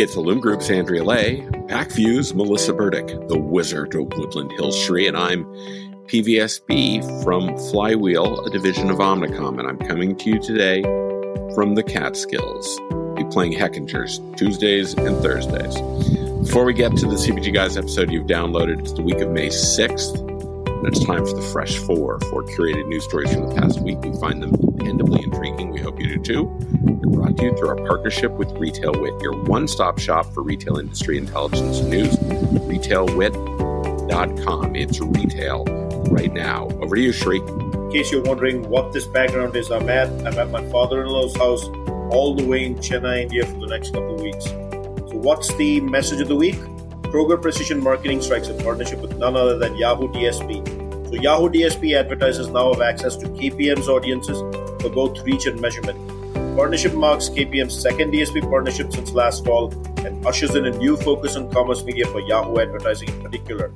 It's Illum Group's Andrea Lay, Pacvue's Melissa Burdick, the Wizard of Woodland Hills Shree, and I'm PVSB from Flywheel, a division of Omnicom, and I'm coming to you today from the Catskills. Be playing Heckingers Tuesdays and Thursdays. Before we get to the CPG Guys episode you've downloaded, it's the week of May 6th. And it's time for the Fresh Four, four curated news stories from the past week. We find them dependably intriguing. We hope you do too. We're brought to you through our partnership with Retail Wit, your one stop shop for retail industry intelligence news. RetailWit.com. It's retail right now. Over to you, Shree. In case you're wondering what this background is, I'm at, I'm at my father in law's house all the way in Chennai, India for the next couple of weeks. So, what's the message of the week? Kroger Precision Marketing strikes a partnership with none other than Yahoo DSP. So Yahoo DSP advertisers now have access to KPM's audiences for both reach and measurement. Partnership marks KPM's second DSP partnership since last fall and ushers in a new focus on commerce media for Yahoo advertising in particular.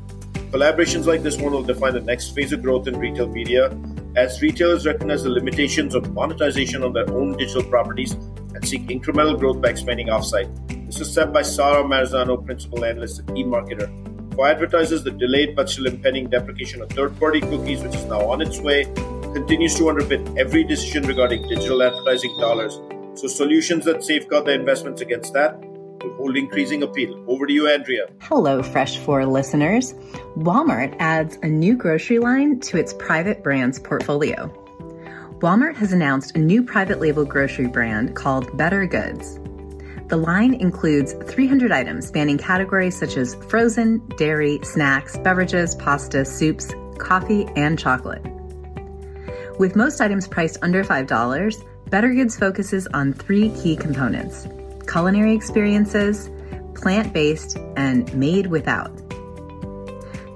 Collaborations like this one will define the next phase of growth in retail media as retailers recognize the limitations of monetization on their own digital properties and seek incremental growth by expanding offsite. This is said by Sara Marzano, principal analyst at eMarketer. For advertisers, the delayed but still impending deprecation of third party cookies, which is now on its way, continues to underpin every decision regarding digital advertising dollars. So, solutions that safeguard their investments against that will hold increasing appeal. Over to you, Andrea. Hello, Fresh 4 listeners. Walmart adds a new grocery line to its private brands portfolio. Walmart has announced a new private label grocery brand called Better Goods. The line includes 300 items spanning categories such as frozen, dairy, snacks, beverages, pasta, soups, coffee, and chocolate. With most items priced under $5, Better Goods focuses on three key components culinary experiences, plant based, and made without.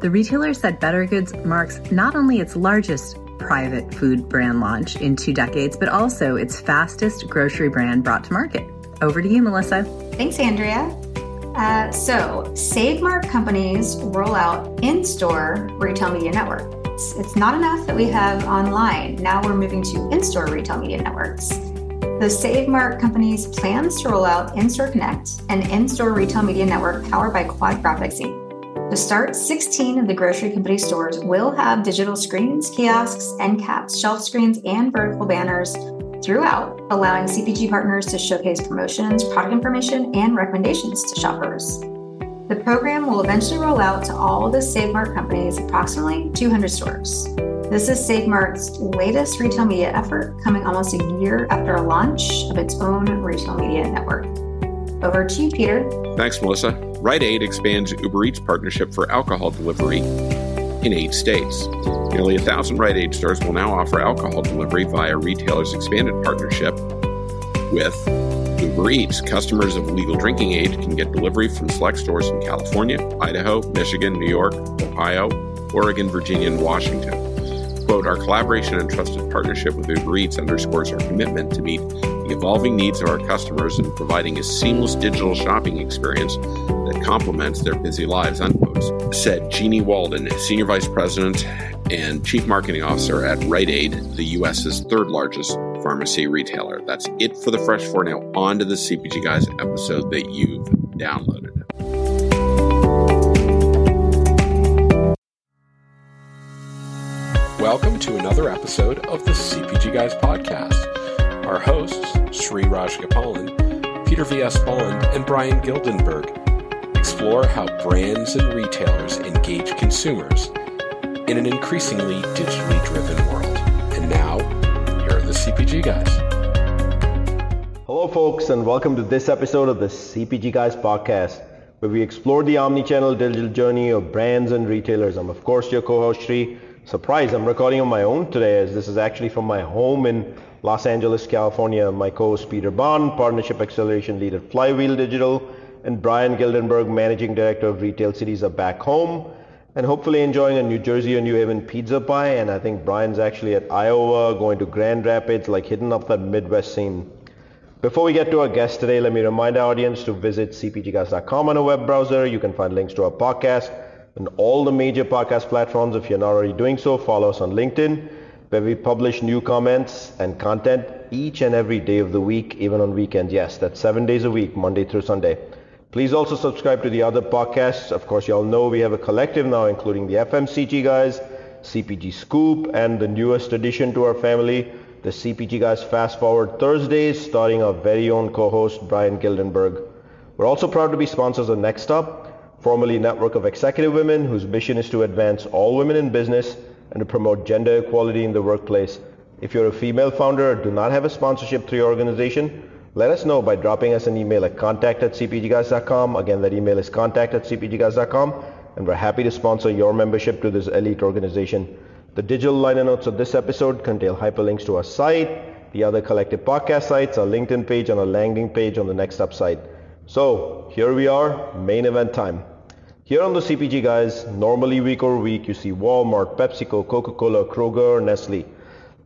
The retailer said Better Goods marks not only its largest private food brand launch in two decades, but also its fastest grocery brand brought to market. Over to you, Melissa. Thanks, Andrea. Uh, so, Save Mart companies roll out in store retail media network. It's, it's not enough that we have online. Now we're moving to in store retail media networks. The Save Mart companies plans to roll out In Store Connect, an in store retail media network powered by Quad Graphics Inc. To start, 16 of the grocery company stores will have digital screens, kiosks, end caps, shelf screens, and vertical banners throughout, allowing CPG partners to showcase promotions, product information, and recommendations to shoppers. The program will eventually roll out to all the Save Mart companies, approximately 200 stores. This is Save Mart's latest retail media effort, coming almost a year after a launch of its own retail media network. Over to you, Peter. Thanks, Melissa. Rite Aid expands Uber Eats partnership for alcohol delivery in eight states. Nearly a thousand Rite Aid stores will now offer alcohol delivery via retailers' expanded partnership with Uber Eats. Customers of legal drinking age can get delivery from select stores in California, Idaho, Michigan, New York, Ohio, Oregon, Virginia, and Washington. Quote, our collaboration and trusted partnership with Uber Eats underscores our commitment to meet the evolving needs of our customers and providing a seamless digital shopping experience that complements their busy lives, unquote, said Jeanniey Walden, Senior Vice President and Chief Marketing Officer at Rite Aid, the U.S.'s third largest pharmacy retailer. That's it for the Fresh Four. Now, on to the CPG Guys episode that you've downloaded. Welcome to another episode of the CPG Guys podcast. Our hosts, Sri Rajagopalan, Peter V.S. Bond, and Brian Gildenberg, explore how brands and retailers engage consumers in an increasingly digitally driven world. And now, here are the CPG guys. Hello, folks, and welcome to this episode of the CPG Guys podcast, where we explore the omni-channel digital journey of brands and retailers. I'm, of course, your co-host Sri. Surprise! I'm recording on my own today, as this is actually from my home in Los Angeles, California. My co-host Peter Bond, Partnership Acceleration Lead at Flywheel Digital, and Brian Gildenberg, Managing Director of Retail Cities, are back home and hopefully enjoying a New Jersey or New Haven pizza pie. And I think Brian's actually at Iowa, going to Grand Rapids, like hitting up that Midwest scene. Before we get to our guest today, let me remind our audience to visit cpgguys.com on a web browser. You can find links to our podcast and all the major podcast platforms. If you're not already doing so, follow us on LinkedIn, where we publish new comments and content each and every day of the week, even on weekends. Yes, that's seven days a week, Monday through Sunday. Please also subscribe to the other podcasts. Of course, you all know we have a collective now, including the FMCG guys, CPG Scoop, and the newest addition to our family, the CPG guys Fast Forward Thursdays, starting our very own co-host Brian Gildenberg. We're also proud to be sponsors of Next Up, formerly Network of Executive Women, whose mission is to advance all women in business and to promote gender equality in the workplace. If you're a female founder or do not have a sponsorship through your organization, let us know by dropping us an email at contact at cpgguys.com. Again, that email is contact at cpgguys.com, and we're happy to sponsor your membership to this elite organization. The digital liner notes of this episode contain hyperlinks to our site, the other collective podcast sites, our LinkedIn page, and our landing page on the Next Up site. So here we are, main event time. Here on the CPG guys, normally week over week, you see Walmart, PepsiCo, Coca-Cola, Kroger, Nestle.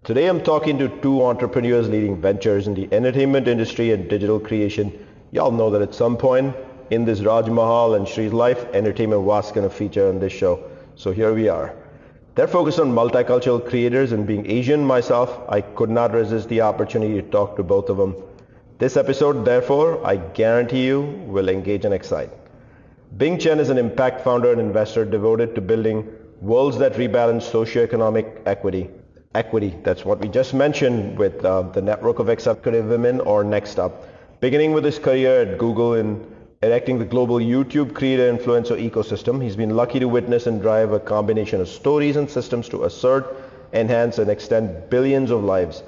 Today I'm talking to two entrepreneurs leading ventures in the entertainment industry and digital creation. Y'all know that at some point in this Raj Mahal and Shree's life, entertainment was going to feature on this show. So here we are. They're focused on multicultural creators and being Asian myself, I could not resist the opportunity to talk to both of them. This episode, therefore, I guarantee you will engage and excite. Bing Chen is an impact founder and investor devoted to building worlds that rebalance socioeconomic equity. Equity, that's what we just mentioned with uh, the network of executive women or Next Up. Beginning with his career at Google in erecting the global YouTube creator influencer ecosystem, he's been lucky to witness and drive a combination of stories and systems to assert, enhance, and extend billions of lives.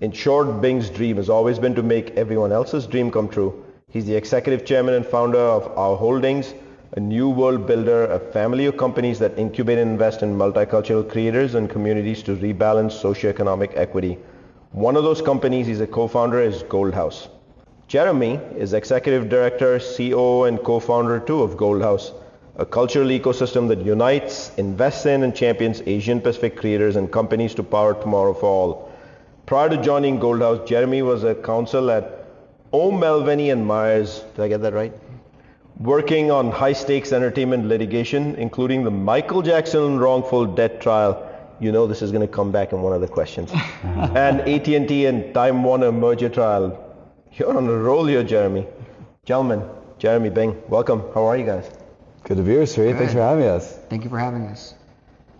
In short, Bing's dream has always been to make everyone else's dream come true. He's the executive chairman and founder of AU Holdings, a new world builder, a family of companies that incubate and invest in multicultural creators and communities to rebalance socioeconomic equity. One of those companies he's a co-founder is Gold House. Jeremy is executive director, CEO, and co-founder too of Gold House, a cultural ecosystem that unites, invests in, and champions Asian Pacific creators and companies to power tomorrow for all. Prior to joining Gold House, Jeremy was a counsel at O'Melveny and Myers. Did I get that right? Working on high-stakes entertainment litigation, including the Michael Jackson wrongful death trial. You know this is going to come back in one of the questions. and AT&T and Time Warner merger trial. You're on a roll here, Jeremy. Gentlemen, Jeremy Bing, welcome. How are you guys? Good to be here, Sri. Thanks for having us. Thank you for having us.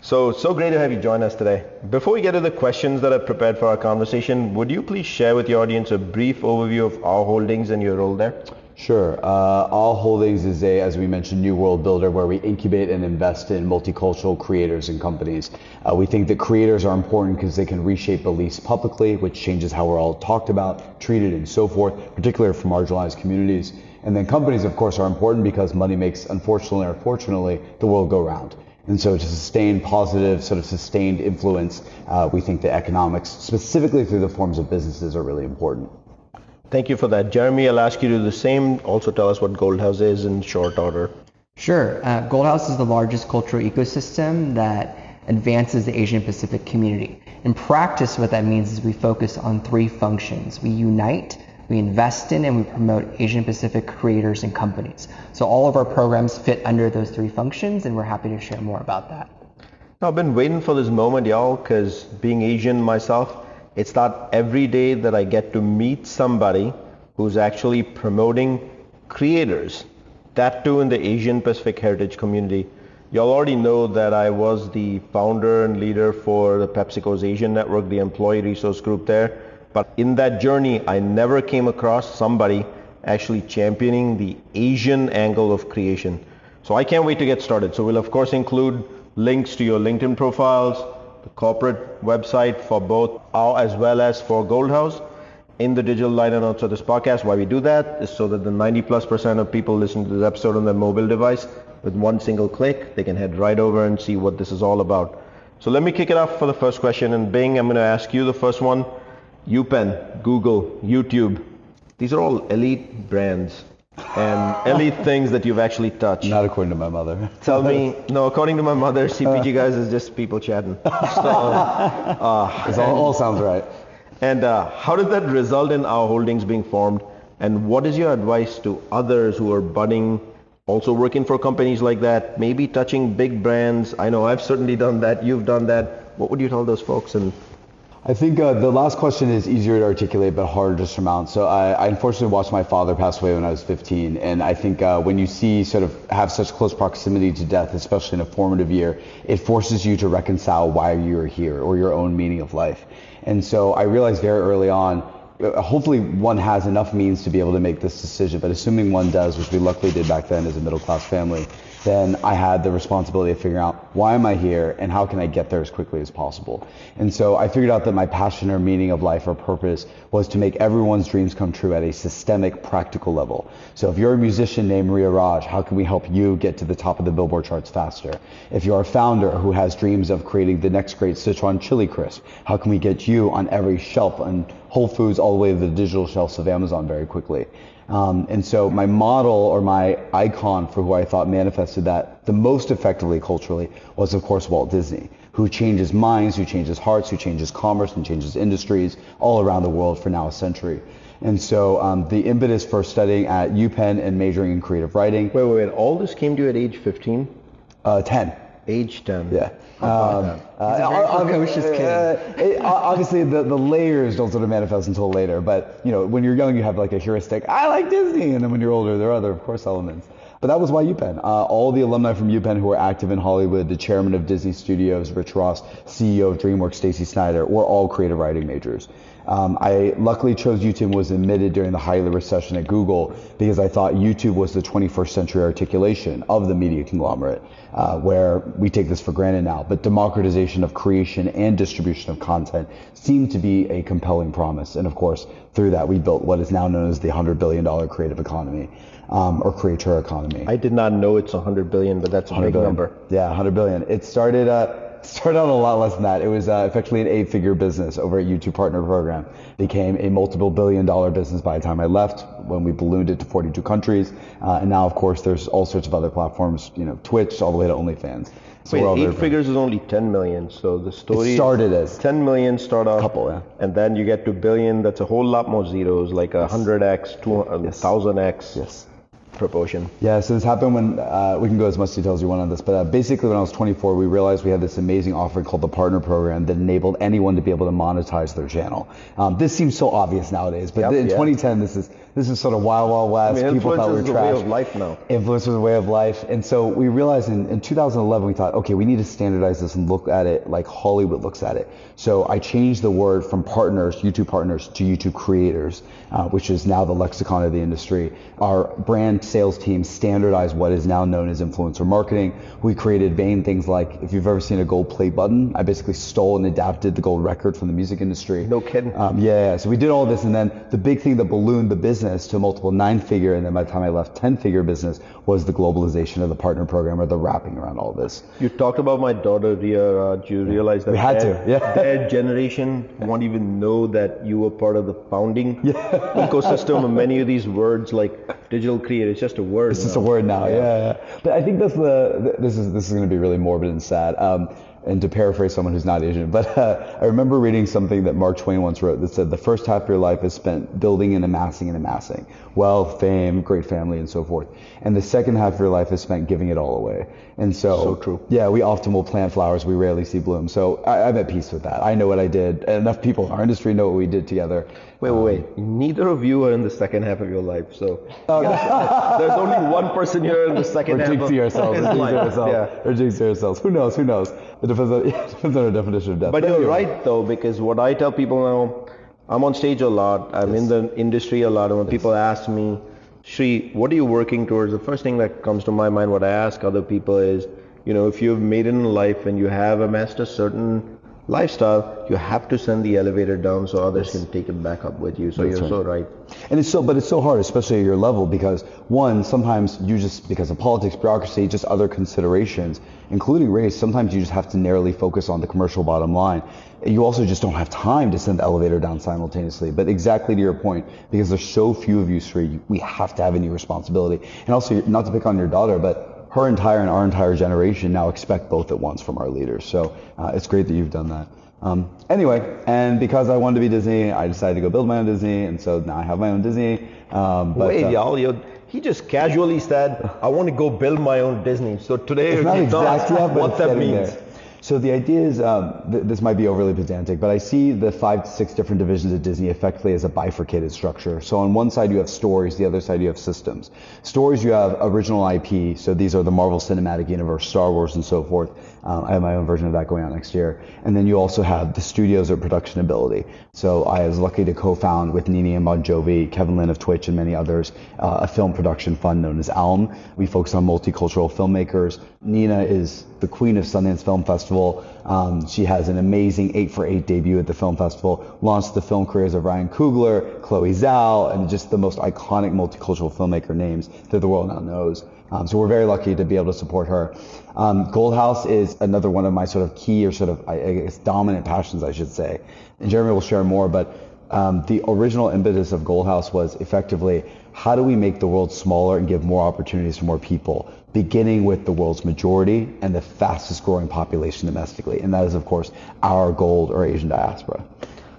So, so great to have you join us today. Before we get to the questions that I've prepared for our conversation, would you please share with your audience a brief overview of AU Holdings and your role there? Sure. Uh, AU Holdings is a, as we mentioned, new world builder where we incubate and invest in multicultural creators and companies. Uh, we think that creators are important because they can reshape beliefs publicly, which changes how we're all talked about, treated, and so forth, particularly for marginalized communities. And then companies, of course, are important because money makes, unfortunately or fortunately, the world go round. And so to sustain positive, sort of sustained influence, uh, we think that economics, specifically through the forms of businesses, are really important. Thank you for that. Jeremy, I'll ask you to do the same. Also tell us what Gold House is in short order. Sure. Uh, Gold House is the largest cultural ecosystem that advances the Asian Pacific community. In practice, what that means is we focus on three functions. We unite, we invest in and we promote Asian Pacific creators and companies. So all of our programs fit under those three functions and we're happy to share more about that. I've been waiting for this moment, y'all, because being Asian myself, it's not every day that I get to meet somebody who's actually promoting creators, that too in the Asian Pacific heritage community. Y'all already know that I was the founder and leader for the PepsiCo's Asian Network, the employee resource group there. But in that journey, I never came across somebody actually championing the Asian angle of creation. So I can't wait to get started. So we'll of course include links to your LinkedIn profiles, the corporate website for both our as well as for Gold House in the digital liner notes of this podcast. Why we do that is so that the 90 plus percent of people listen to this episode on their mobile device with one single click, they can head right over and see what this is all about. So let me kick it off for the first question. And Bing, I'm going to ask you the first one. UPenn, Google, YouTube, these are all elite brands and elite things that you've actually touched. Not according to my mother. Tell me, no, according to my mother, CPG guys is just people chatting. So, uh, it all, all, sounds right. And uh, how did that result in AU Holdings being formed? And what is your advice to others who are budding, also working for companies like that, maybe touching big brands? I know I've certainly done that. You've done that. What would you tell those folks? And I think uh, the last question is easier to articulate but harder to surmount. So I, I unfortunately watched my father pass away when I was 15, and I think uh, when you see sort of have such close proximity to death, especially in a formative year, it forces you to reconcile why you're here or your own meaning of life. And so I realized very early on uh, hopefully one has enough means to be able to make this decision, but assuming one does, which we luckily did back then as a middle class family, then I had the responsibility of figuring out why am I here and how can I get there as quickly as possible. And so I figured out that my passion or meaning of life or purpose was to make everyone's dreams come true at a systemic, practical level. So if you're a musician named Maria Raj, how can we help you get to the top of the Billboard charts faster? If you're a founder who has dreams of creating the next great Sichuan chili crisp, how can we get you on every shelf on Whole Foods all the way to the digital shelves of Amazon very quickly? Um, and so my model or my icon for who I thought manifested that the most effectively culturally was of course Walt Disney, who changes minds, who changes hearts, who changes commerce and changes industries all around the world for now a century. And so um, the impetus for studying at UPenn and majoring in creative writing. Wait, wait, wait. All this came to you at age 15? Uh, 10. Age 10. Yeah. Um, He's a very uh, precocious uh, kid. it- obviously, the, the layers don't sort of manifest until later. But you know, when you're young, you have like a heuristic. I like Disney, and then when you're older, there are other, of course, elements. But that was why UPenn. Uh, all the alumni from UPenn who are active in Hollywood, the chairman of Disney Studios, Rich Ross, CEO of DreamWorks, Stacey Snider, were all creative writing majors. Um, I luckily chose YouTube and was admitted during the height of the recession at Google because I thought YouTube was the 21st century articulation of the media conglomerate, uh, where we take this for granted now. But democratization of creation and distribution of content seemed to be a compelling promise. And of course, through that, we built what is now known as the $100 billion creative economy um, or creator economy. I did not know it's 100 billion, but that's a big billion. number. Yeah, 100 billion. It started uh, started out a lot less than that. It was uh, effectively an eight-figure business over at YouTube Partner Program. Became a multiple billion-dollar business by the time I left. When we ballooned it to 42 countries, uh, and now of course there's all sorts of other platforms. You know, Twitch all the way to OnlyFans. So Wait, eight figures is only 10 million. So the story It started as 10 million start off. Couple, yeah. And then you get to billion. That's a whole lot more zeros, like a hundred x, two thousand x yes. Proportion. Yeah, so this happened when uh, we can go as much detail as you want on this, but uh, basically when I was 24, we realized we had this amazing offering called the Partner Program that enabled anyone to be able to monetize their channel. Um, this seems so obvious nowadays, but Yep, in yeah. 2010, this is this is sort of wild, wild west. I mean, People thought we were influence were is a way trash. of life now. Influence was a way of life, and so we realized in, in 2011 we thought, okay, we need to standardize this and look at it like Hollywood looks at it. So I changed the word from partners, YouTube partners, to YouTube creators, uh, which is now the lexicon of the industry. Our brand sales team standardized what is now known as influencer marketing. We created vain things like, if you've ever seen a gold play button, I basically stole and adapted the gold record from the music industry. No kidding. Um, yeah, yeah. So we did all this, and then the big thing that ballooned the business to a multiple nine-figure, and then by the time I left, ten-figure business was the globalization of the partner program or the wrapping around all this. You talked about my daughter, Rhea. Raj. You realize that We had their, to, yeah. their generation won't even know that you were part of the founding ecosystem of many of these words like digital creator. It's just a word. It's just a word now. Yeah, yeah. But I think that's the. This is this is going to be really morbid and sad. Um, and to paraphrase someone who's not Asian, but uh, I remember reading something that Mark Twain once wrote that said the first half of your life is spent building and amassing and amassing wealth, fame, great family, and so forth. And the second half of your life is spent giving it all away. And so, So true. Yeah, we often will plant flowers we rarely see bloom. So I, I'm at peace with that. I know what I did. Enough people in our industry know what we did together. Wait, wait, wait. Neither of you are in the second half of your life, so there's only one person here in the second We're half. of jinxing ourselves. his We're jinxing ourselves. Yeah. We're jinxing ourselves. Who knows? Who knows? It depends on, it depends on our definition of death. But you're anyway. right though, because what I tell people now, I'm on stage a lot. I'm in the industry a lot, and when people ask me, Shri, what are you working towards? The first thing that comes to my mind, what I ask other people is, you know, if you've made it in life and you have amassed a certain lifestyle, you have to send the elevator down so others can take it back up with you. So That's you're so right. right. And it's so, but it's so hard, especially at your level, because one, sometimes you just, because of politics, bureaucracy, just other considerations, including race, sometimes you just have to narrowly focus on the commercial bottom line. You also just don't have time to send the elevator down simultaneously. But exactly to your point, because there's so few of you, Sri, we have to have a new responsibility. And also, not to pick on your daughter, but her entire and our entire generation now expect both at once from our leaders. So uh, it's great that you've done that. Um, anyway, and because I wanted to be Disney, I decided to go build my own Disney, and so now I have my own Disney. Um, but, Wait, uh, y'all, you he just casually said, I want to go build my own Disney. So today It's not can tell us exactly but what that means. there. So the idea is, um, th- this might be overly pedantic, but I see the five to six different divisions of Disney effectively as a bifurcated structure. So on one side you have stories, the other side you have systems. Stories you have original IP, so these are the Marvel Cinematic Universe, Star Wars, and so forth. Um, I have my own version of that going out next year. And then you also have the studios or production ability. So I was lucky to co-found with Nina Yang Bongiovi, Kevin Lin of Twitch, and many others, uh, a film production fund known as ALM. We focus on multicultural filmmakers. Nina is the queen of Sundance Film Festival. Um, she has an amazing 8 for 8 debut at the film festival, launched the film careers of Ryan Coogler, Chloe Zhao, and just the most iconic multicultural filmmaker names that the world now knows. Um, so we're very lucky to be able to support her. Um, Gold House is another one of my sort of key or sort of, I guess, dominant passions, I should say. And Jeremy will share more, but um, the original impetus of Gold House was effectively how do we make the world smaller and give more opportunities to more people, beginning with the world's majority and the fastest growing population domestically. And that is, of course, our gold or Asian diaspora.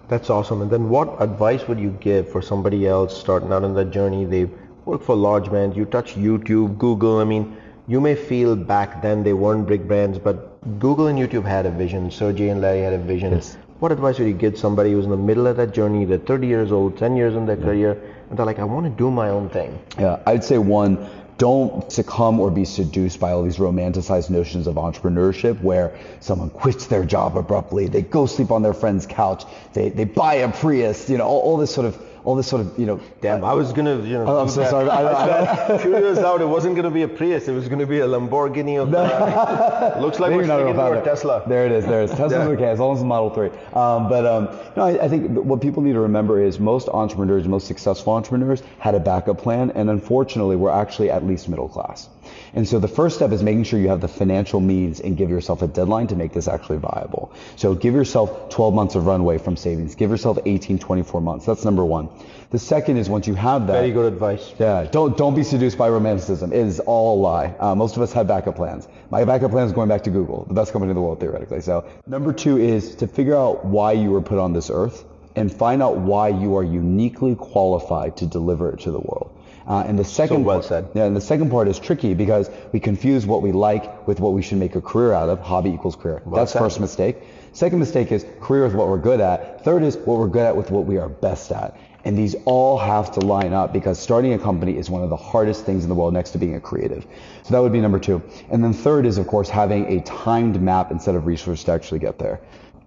That's awesome. And then what advice would you give for somebody else starting out on that journey? They've worked for large brands, you touch YouTube, Google. I mean, you may feel back then they weren't big brands, but Google and YouTube had a vision. Sergey and Larry had a vision. Yes. What advice would you give somebody who's in the middle of that journey, they're 30 years old, 10 years in their yeah. career, and they're like, I want to do my own thing? Yeah, I'd say one, don't succumb or be seduced by all these romanticized notions of entrepreneurship where someone quits their job abruptly, they go sleep on their friend's couch, they, they buy a Prius, you know, all, all this sort of all this sort of, you know. Damn, I was gonna, you know. Oh, I'm so sorry. I, I, I, few years out, it wasn't gonna be a Prius. It was gonna be a Lamborghini. Of no. Looks like Maybe we're sticking to Tesla. There it is. There it is. Tesla's yeah. okay as long as it's Model 3. Um, but um, no, I, I think what people need to remember is most entrepreneurs, most successful entrepreneurs, had a backup plan, and unfortunately, we're actually at least middle class. And so the first step is making sure you have the financial means and give yourself a deadline to make this actually viable. So give yourself 12 months of runway from savings. Give yourself 18, 24 months. That's number one. The second is once you have that. Very good advice. Yeah. Don't don't be seduced by romanticism. It is all a lie. Uh, most of us have backup plans. My backup plan is going back to Google, the best company in the world theoretically. So number two is to figure out why you were put on this earth and find out why you are uniquely qualified to deliver it to the world. Uh, and the second so well said. Yeah, and the second part is tricky because we confuse what we like with what we should make a career out of. Hobby equals career. Well That's said. first mistake. Second mistake is career is what we're good at. Third is what we're good at with what we are best at. And these all have to line up because starting a company is one of the hardest things in the world next to being a creative. So that would be number two. And then third is, of course, having a timed map instead of resources to actually get there.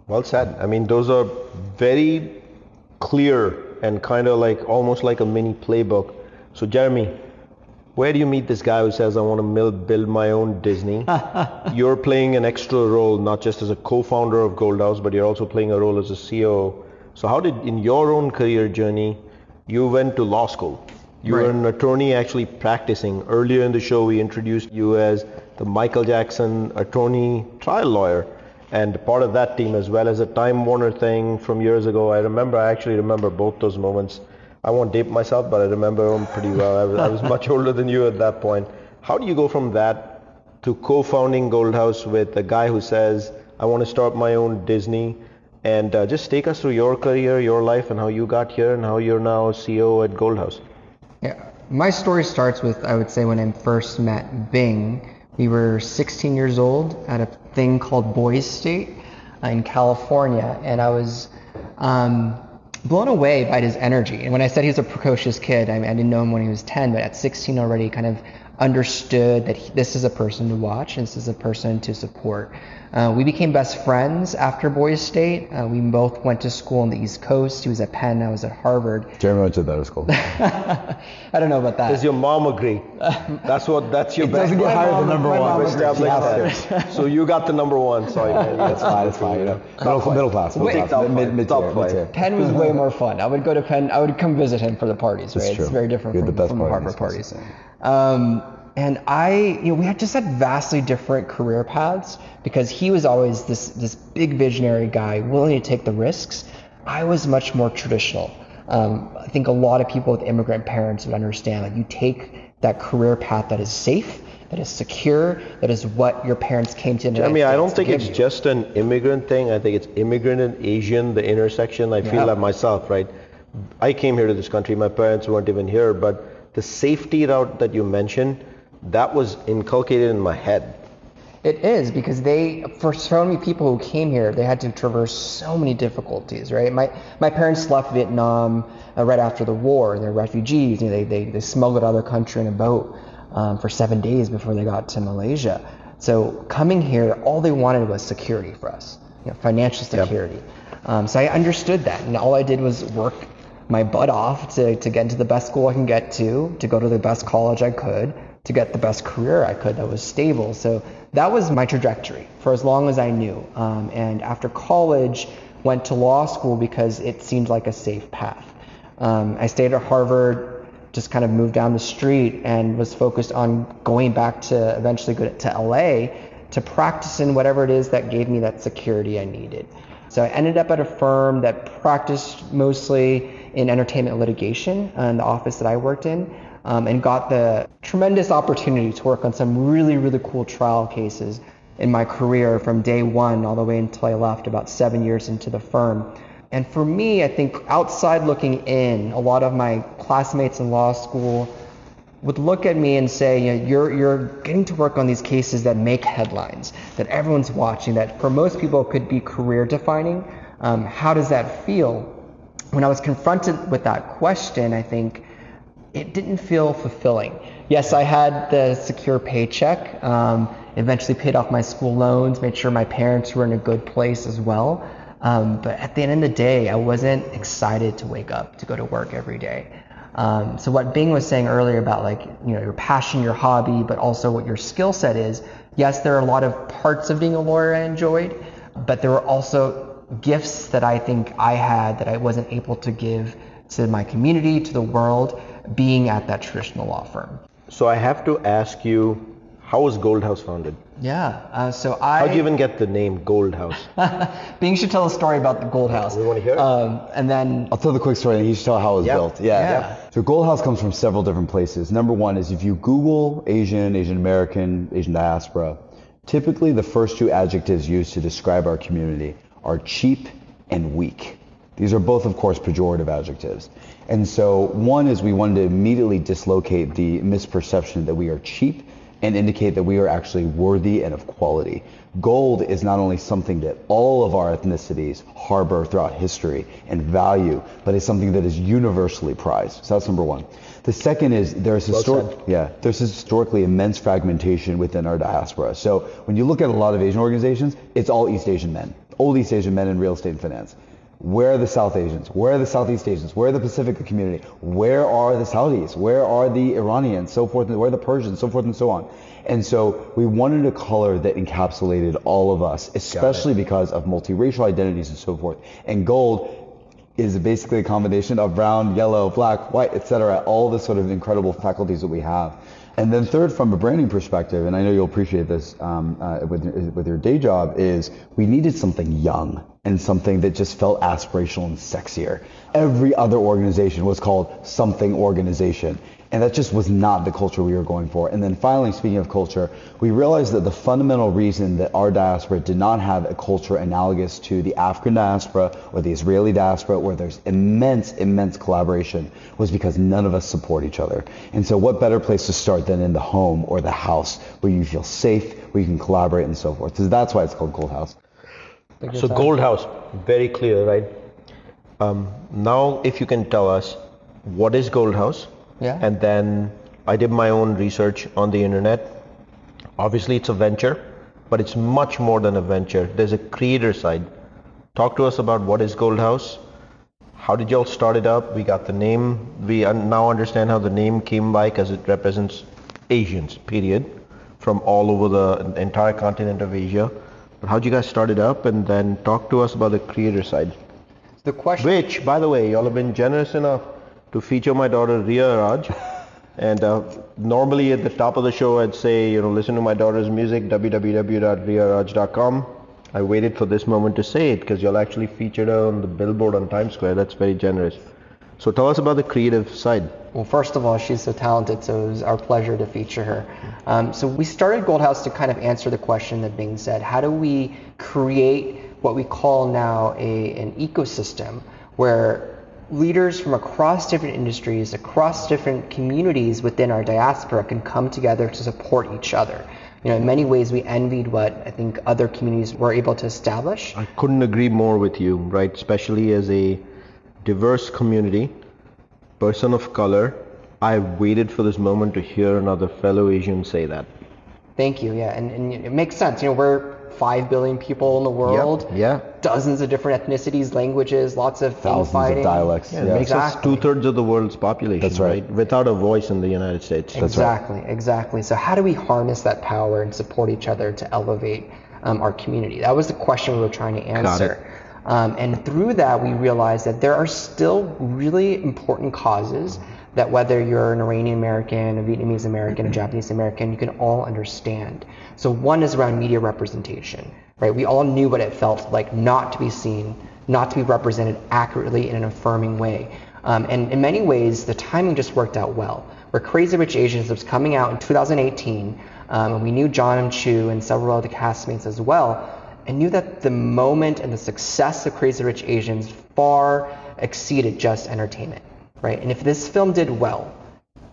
Well said. I mean, those are very clear and kind of like almost like a mini playbook so Jeremy, where do you meet this guy who says I want to build my own Disney? you're playing an extra role, not just as a co-founder of Gold House, but you're also playing a role as a CEO. So how did, in your own career journey, you went to law school? You right. were an attorney actually practicing. Earlier in the show, we introduced you as the Michael Jackson attorney trial lawyer and part of that team as well as a Time Warner thing from years ago. I remember, I actually remember both those moments. I won't date myself, but I remember him pretty well. I was, I was much older than you at that point. How do you go from that to co-founding Gold House with a guy who says, I want to start my own Disney? And uh, just take us through your career, your life, and how you got here, and how you're now CEO at Gold House. Yeah, my story starts with, I would say, when I first met Bing. We were 16 years old at a thing called Boys State in California, and I was um, blown away by his energy. And when I said he was a precocious kid, I, mean, I didn't know him when he was 10, but at 16 already kind of understood that he, this is a person to watch, and this is a person to support. Uh, we became best friends after Boys State. Uh, we both went to school on the East Coast. He was at Penn, I was at Harvard. Jeremy went to better school. I don't know about that. Does your mom agree? That's what. That's your. It doesn't get higher than number one. so you got the number one. Sorry, that's fine. That's fine. You know, middle, middle class. Middle Wait, class. Mid, mid, mid, mid Penn was way more fun. I would go to Penn. I would come visit him for the parties. Right? It's very different from, the from Harvard parties. Um, and I, you know, we had just had vastly different career paths because he was always this this big visionary guy, willing to take the risks. I was much more traditional. Um, I think a lot of people with immigrant parents would understand. Like you take that career path that is safe, that is secure, that is what your parents came to. I mean, I don't think it's you. just an immigrant thing. I think it's immigrant and Asian, the intersection. I feel that myself, right? I came here to this country. My parents weren't even here, but the safety route that you mentioned that was inculcated in my head. It is because they, for so many people who came here, they had to traverse so many difficulties, right? My my parents left Vietnam uh, right after the war. They're refugees. You know, they, they they smuggled out of their country in a boat um, for seven days before they got to Malaysia. So coming here, all they wanted was security for us, you know, financial security. Yep. Um, so I understood that, and all I did was work my butt off to, to get into the best school I can get to, to go to the best college I could, to get the best career I could that was stable. So that was my trajectory for as long as I knew. Um, and after college, went to law school because it seemed like a safe path. Um, I stayed at Harvard, just kind of moved down the street, and was focused on going back to eventually go to LA to practice in whatever it is that gave me that security I needed. So I ended up at a firm that practiced mostly in entertainment litigation uh, in the office that I worked in um, and got the tremendous opportunity to work on some really, really cool trial cases in my career from day one all the way until I left about seven years into the firm. And for me, I think outside looking in, a lot of my classmates in law school would look at me and say, you know, you're, you're getting to work on these cases that make headlines, that everyone's watching, that for most people could be career defining. Um, how does that feel? When I was confronted with that question, I think it didn't feel fulfilling. Yes, I had the secure paycheck, um, eventually paid off my school loans, made sure my parents were in a good place as well. Um, but at the end of the day, I wasn't excited to wake up to go to work every day. Um, so what Bing was saying earlier about like you know your passion, your hobby, but also what your skill set is. Yes, there are a lot of parts of being a lawyer I enjoyed, but there were also gifts that I think I had that I wasn't able to give to my community, to the world being at that traditional law firm. So I have to ask you, how was Gold House founded? Yeah, uh, so I. How'd you even get the name Gold House? Bing should tell a story about the Gold House. We want to hear it? Um, and then. I'll tell the quick story and he should tell how it was Yep. built. Yeah. Yeah. So Gold House comes from several different places. Number one is if you Google Asian, Asian American, Asian diaspora, typically the first two adjectives used to describe our community are cheap and weak. These are both, of course, pejorative adjectives. And so one is we wanted to immediately dislocate the misperception that we are cheap and indicate that we are actually worthy and of quality. Gold is not only something that all of our ethnicities harbor throughout history and value, but it's something that is universally prized. So that's number one. The second is there's historic, yeah, there's historically immense fragmentation within our diaspora. So when you look at a lot of Asian organizations, it's all East Asian men, old East Asian men in real estate and finance. Where are the South Asians? Where are the Southeast Asians? Where are the Pacific community? Where are the Saudis? Where are the Iranians? So forth, and where are the Persians? So forth and so on. And so we wanted a color that encapsulated all of us, especially because of multiracial identities and so forth. And gold is basically a combination of brown, yellow, black, white, etc. All the sort of incredible faculties that we have. And then third, from a branding perspective, and I know you'll appreciate this um, uh, with, with your day job, is we needed something young and something that just felt aspirational and sexier. Every other organization was called something organization. And that just was not the culture we were going for. And then finally, speaking of culture, we realized that the fundamental reason that our diaspora did not have a culture analogous to the African diaspora or the Israeli diaspora, where there's immense, immense collaboration, was because none of us support each other. And so what better place to start than in the home or the house where you feel safe, where you can collaborate and so forth. So that's why it's called Gold House. So Gold House, very clear, right? Um, now, if you can tell us what is Gold House, Yeah. and then I did my own research on the internet. Obviously, it's a venture, but it's much more than a venture. There's a creator side. Talk to us about what is Gold House. How did y'all start it up? We got the name. We now understand how the name came by because it represents Asians, period, from all over the entire continent of Asia. But how'd you guys start it up? And then talk to us about the creator side. The question. Which, by the way, y'all have been generous enough to feature my daughter Rhea Raj. And uh, normally at the top of the show, I'd say, you know, listen to my daughter's music, www.riaraj.com. I waited for this moment to say it because you'll actually feature her on the billboard on Times Square. That's very generous. So tell us about the creative side. Well, first of all, she's so talented, so it was our pleasure to feature her. Um, so we started Gold House to kind of answer the question that Bing said: How do we create what we call now a, an ecosystem where leaders from across different industries, across different communities within our diaspora can come together to support each other? You know, in many ways, we envied what I think other communities were able to establish. I couldn't agree more with you, right? Especially as a diverse community, person of color. I waited for this moment to hear another fellow Asian say that. Thank you. Yeah, and, and it makes sense. You know, we're five billion people in the world. yeah. Dozens of different ethnicities, languages, lots of Thousands of dialects. Yeah, Yeah. it makes us two thirds of the world's population, That's right. Without a voice in the United States. exactly, exactly. So how do we harness that power and support each other to elevate um, our community? That was the question we were trying to answer. Um, and through that, we realized that there are still really important causes that whether you're an Iranian American, a Vietnamese American, a Japanese American, you can all understand. So one is around media representation, right? We all knew what it felt like not to be seen, not to be represented accurately in an affirming way. Um, and in many ways, the timing just worked out well. Where Crazy Rich Asians was coming out in 2018, um, and we knew John M. Chu and several other castmates as well, and knew that the moment and the success of Crazy Rich Asians far exceeded just entertainment, right? And if this film did well,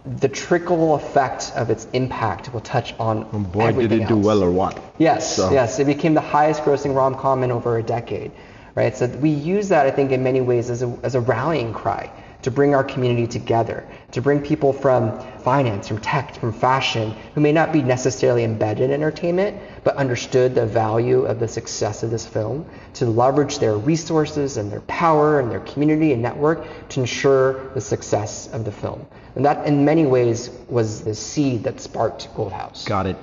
the trickle effect of its impact will touch on And boy, did everything it do well or what? Yes, So- yes, it became the highest grossing rom-com in over a decade, right? So we use that, I think, in many ways as a, as a rallying cry to bring our community together, to bring people from finance, from tech, from fashion, who may not be necessarily embedded in entertainment, but understood the value of the success of this film, to leverage their resources and their power and their community and network to ensure the success of the film. And that, in many ways, was the seed that sparked Gold House. Got it.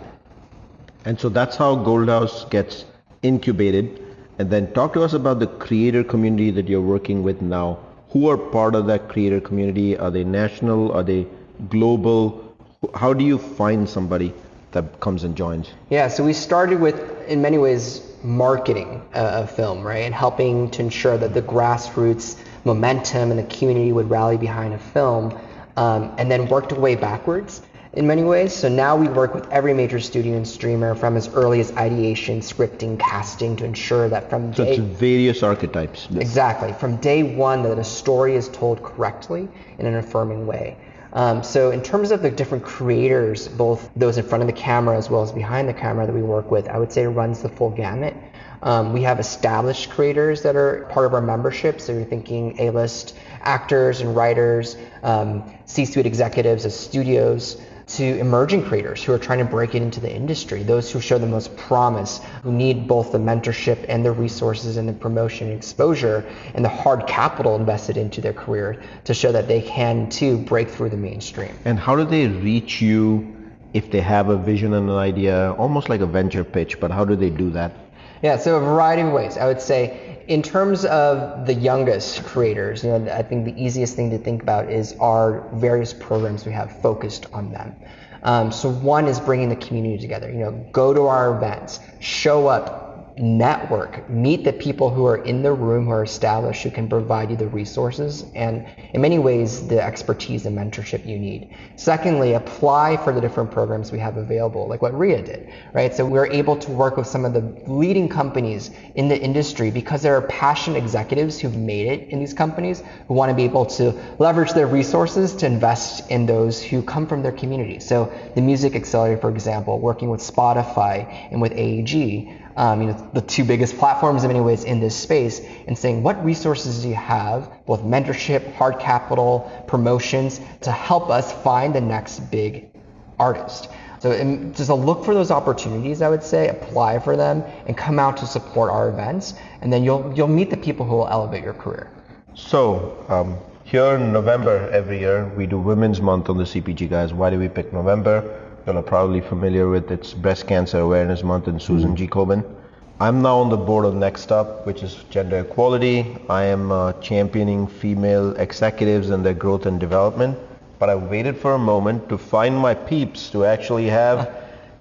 And so that's how Gold House gets incubated. And then talk to us about the creator community that you're working with now. Who are part of that creator community? Are they national? Are they global? How do you find somebody that comes and joins? Yeah, so we started with, in many ways, marketing a, a film, right? And helping to ensure that the grassroots momentum and the community would rally behind a film, um, and then worked way backwards in many ways. So now we work with every major studio and streamer from as early as ideation, scripting, casting to ensure that from So day, it's various archetypes. Exactly. From day one, that a story is told correctly in an affirming way. Um, so, in terms of the different creators, both those in front of the camera as well as behind the camera that we work with, I would say it runs the full gamut. Um, we have established creators that are part of our membership. So, you're thinking A list actors and writers, um, C suite executives of studios to emerging creators who are trying to break it into the industry, those who show the most promise, who need both the mentorship and the resources and the promotion and exposure and the hard capital invested into their career to show that they can too break through the mainstream. And how do they reach you if they have a vision and an idea, almost like a venture pitch, but how do they do that? Yeah, so a variety of ways. I would say, in terms of the youngest creators, you know, I think the easiest thing to think about is our various programs we have focused on them. Um, so one is bringing the community together. You know, go to our events, show up, network, meet the people who are in the room who are established, who can provide you the resources and, in many ways, the expertise and mentorship you need. Secondly, apply for the different programs we have available, like what Rhea did, right? So we're able to work with some of the leading companies in the industry because there are passionate executives who've made it in these companies who want to be able to leverage their resources to invest in those who come from their community. So the Music Accelerator, for example, working with Spotify and with AEG, um, you know, the two biggest platforms in many ways in this space, and saying what resources do you have, both mentorship, hard capital, promotions, to help us find the next big artist. So um, just look for those opportunities, I would say, apply for them, and come out to support our events, and then you'll you'll meet the people who will elevate your career. So, um, here in November every year, we do Women's Month on the CPG guys. Why do we pick November? You're probably familiar with it's Breast Cancer Awareness Month and Susan G. Komen. I'm now on the board of Next Up, which is gender equality. I am uh, championing female executives and their growth and development. But I waited for a moment to find my peeps to actually have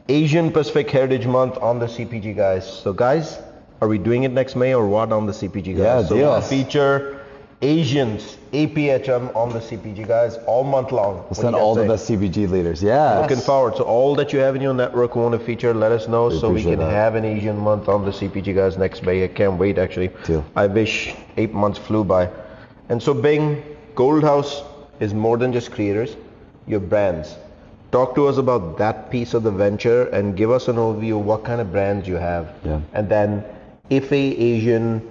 Asian Pacific Heritage Month on the CPG guys. So, guys, are we doing it next May or what on the CPG guys? Yeah, so we'll feature Asians, APHM on the CPG guys all month long. We'll send all the best CPG leaders. Yeah. Looking forward. So all that you have in your network want to feature, let us know We so we can that. have an Asian month on the CPG guys next May. I can't wait actually. I wish eight months flew by. And so Bing, Gold House is more than just creators, your brands. talk to us about that piece of the venture and give us an overview of what kind of brands you have. Yeah. And then if a Asian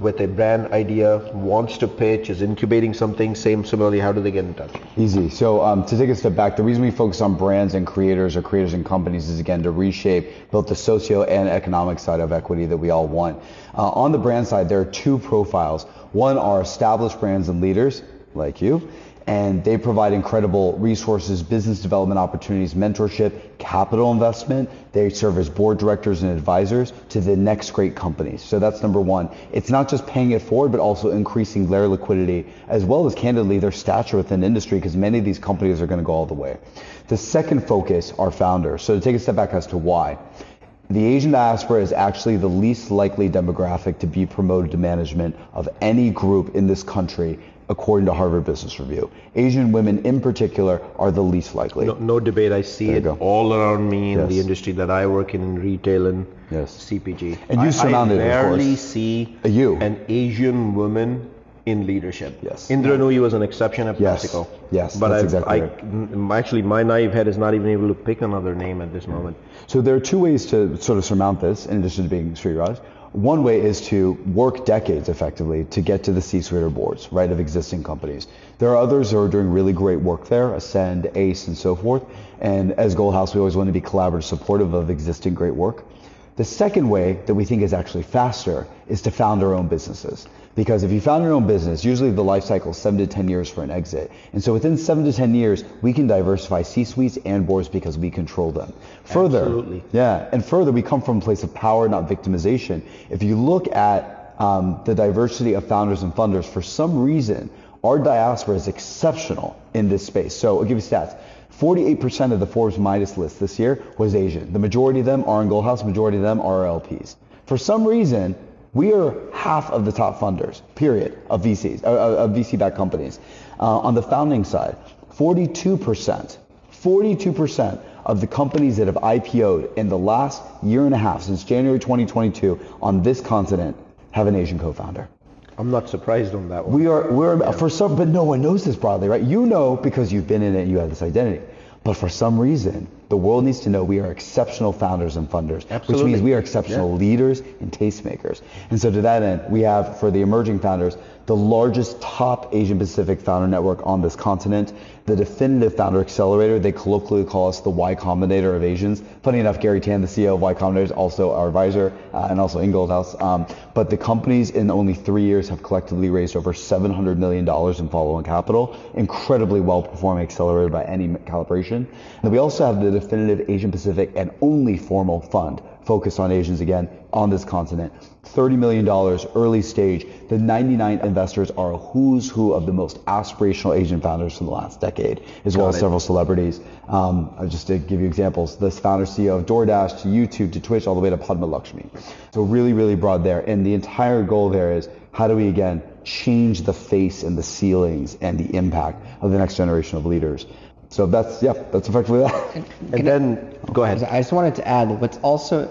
with a brand idea wants to pitch, is incubating something, same similarly, how do they get in touch? Easy. So um, to take a step back, the reason we focus on brands and creators or creators and companies is again to reshape both the socio and economic side of equity that we all want. Uh, on the brand side, there are two profiles. One are established brands and leaders like you, and they provide incredible resources, business development opportunities, mentorship, capital investment. They serve as board directors and advisors to the next great companies. So that's number one. It's not just paying it forward, but also increasing their liquidity as well as candidly their stature within industry because many of these companies are going to go all the way. The second focus are founders. So to take a step back as to why. The Asian diaspora is actually the least likely demographic to be promoted to management of any group in this country according to Harvard Business Review. Asian women in particular are the least likely. No, no debate. I see it go. all around me in Yes. the industry that I work in, in retail and Yes. CPG. And you I- surrounded it, I of course. rarely see A you. an Asian woman in leadership. Yes. Indra Nooyi was an exception at Yes. PepsiCo. Yes, but that's exactly I, right. actually, my naive head is not even able to pick another name at this mm. moment. So there are two ways to sort of surmount this, in addition to being street rise. One way is to work decades effectively to get to the C-suite or boards, right, of existing companies. There are others who are doing really great work there, Ascend, ACE, and so forth. And as Gold House, we always want to be collaborative, supportive of existing great work. The second way that we think is actually faster is to found our own businesses. Because if you found your own business, usually the life cycle is seven to 10 years for an exit. And so within seven to 10 years, we can diversify C-suites and boards because we control them. Further, Absolutely. yeah, and further, we come from a place of power, not victimization. If you look at um, the diversity of founders and funders, for some reason, our diaspora is exceptional in this space. So I'll give you stats. 48% of the Forbes Midas list this year was Asian. The majority of them are in Gold House, the majority of them are LPs. For some reason, we are half of the top funders, period, of VCs, uh, uh, of VC-backed companies. Uh, on the founding side, 42%, 42% of the companies that have IPO'd in the last year and a half, since January 2022, on this continent, have an Asian co-founder. I'm not surprised on that one. We are, we're, for some, but no one knows this broadly, right? You know because you've been in it and you have this identity. But for some reason, the world needs to know we are exceptional founders and funders, which means we are exceptional Yeah. leaders and tastemakers. And so to that end, we have, for the emerging founders, the largest top Asian Pacific founder network on this continent, the definitive founder accelerator. They colloquially call us the Y Combinator of Asians. Funny enough, Garry Tan, the CEO of Y Combinator, is also our advisor uh, and also in Gold House. Um, but the companies in only three years have collectively raised over $700 million in follow-on capital. Incredibly well-performing accelerator by any calibration. And we also have the definitive Asian Pacific and only formal fund focused on Asians again on this continent. $30 million early stage. The 99 investors are a who's who of the most aspirational Asian founders from the last decade, as well as it. several celebrities. Um, just to give you examples, this founder CEO of DoorDash to YouTube to Twitch all the way to Padma Lakshmi. So really, really broad there. And the entire goal there is how do we again change the face and the ceilings and the impact of the next generation of leaders. So that's, yeah, that's effectively that. and then, go ahead. I just wanted to add that what's also,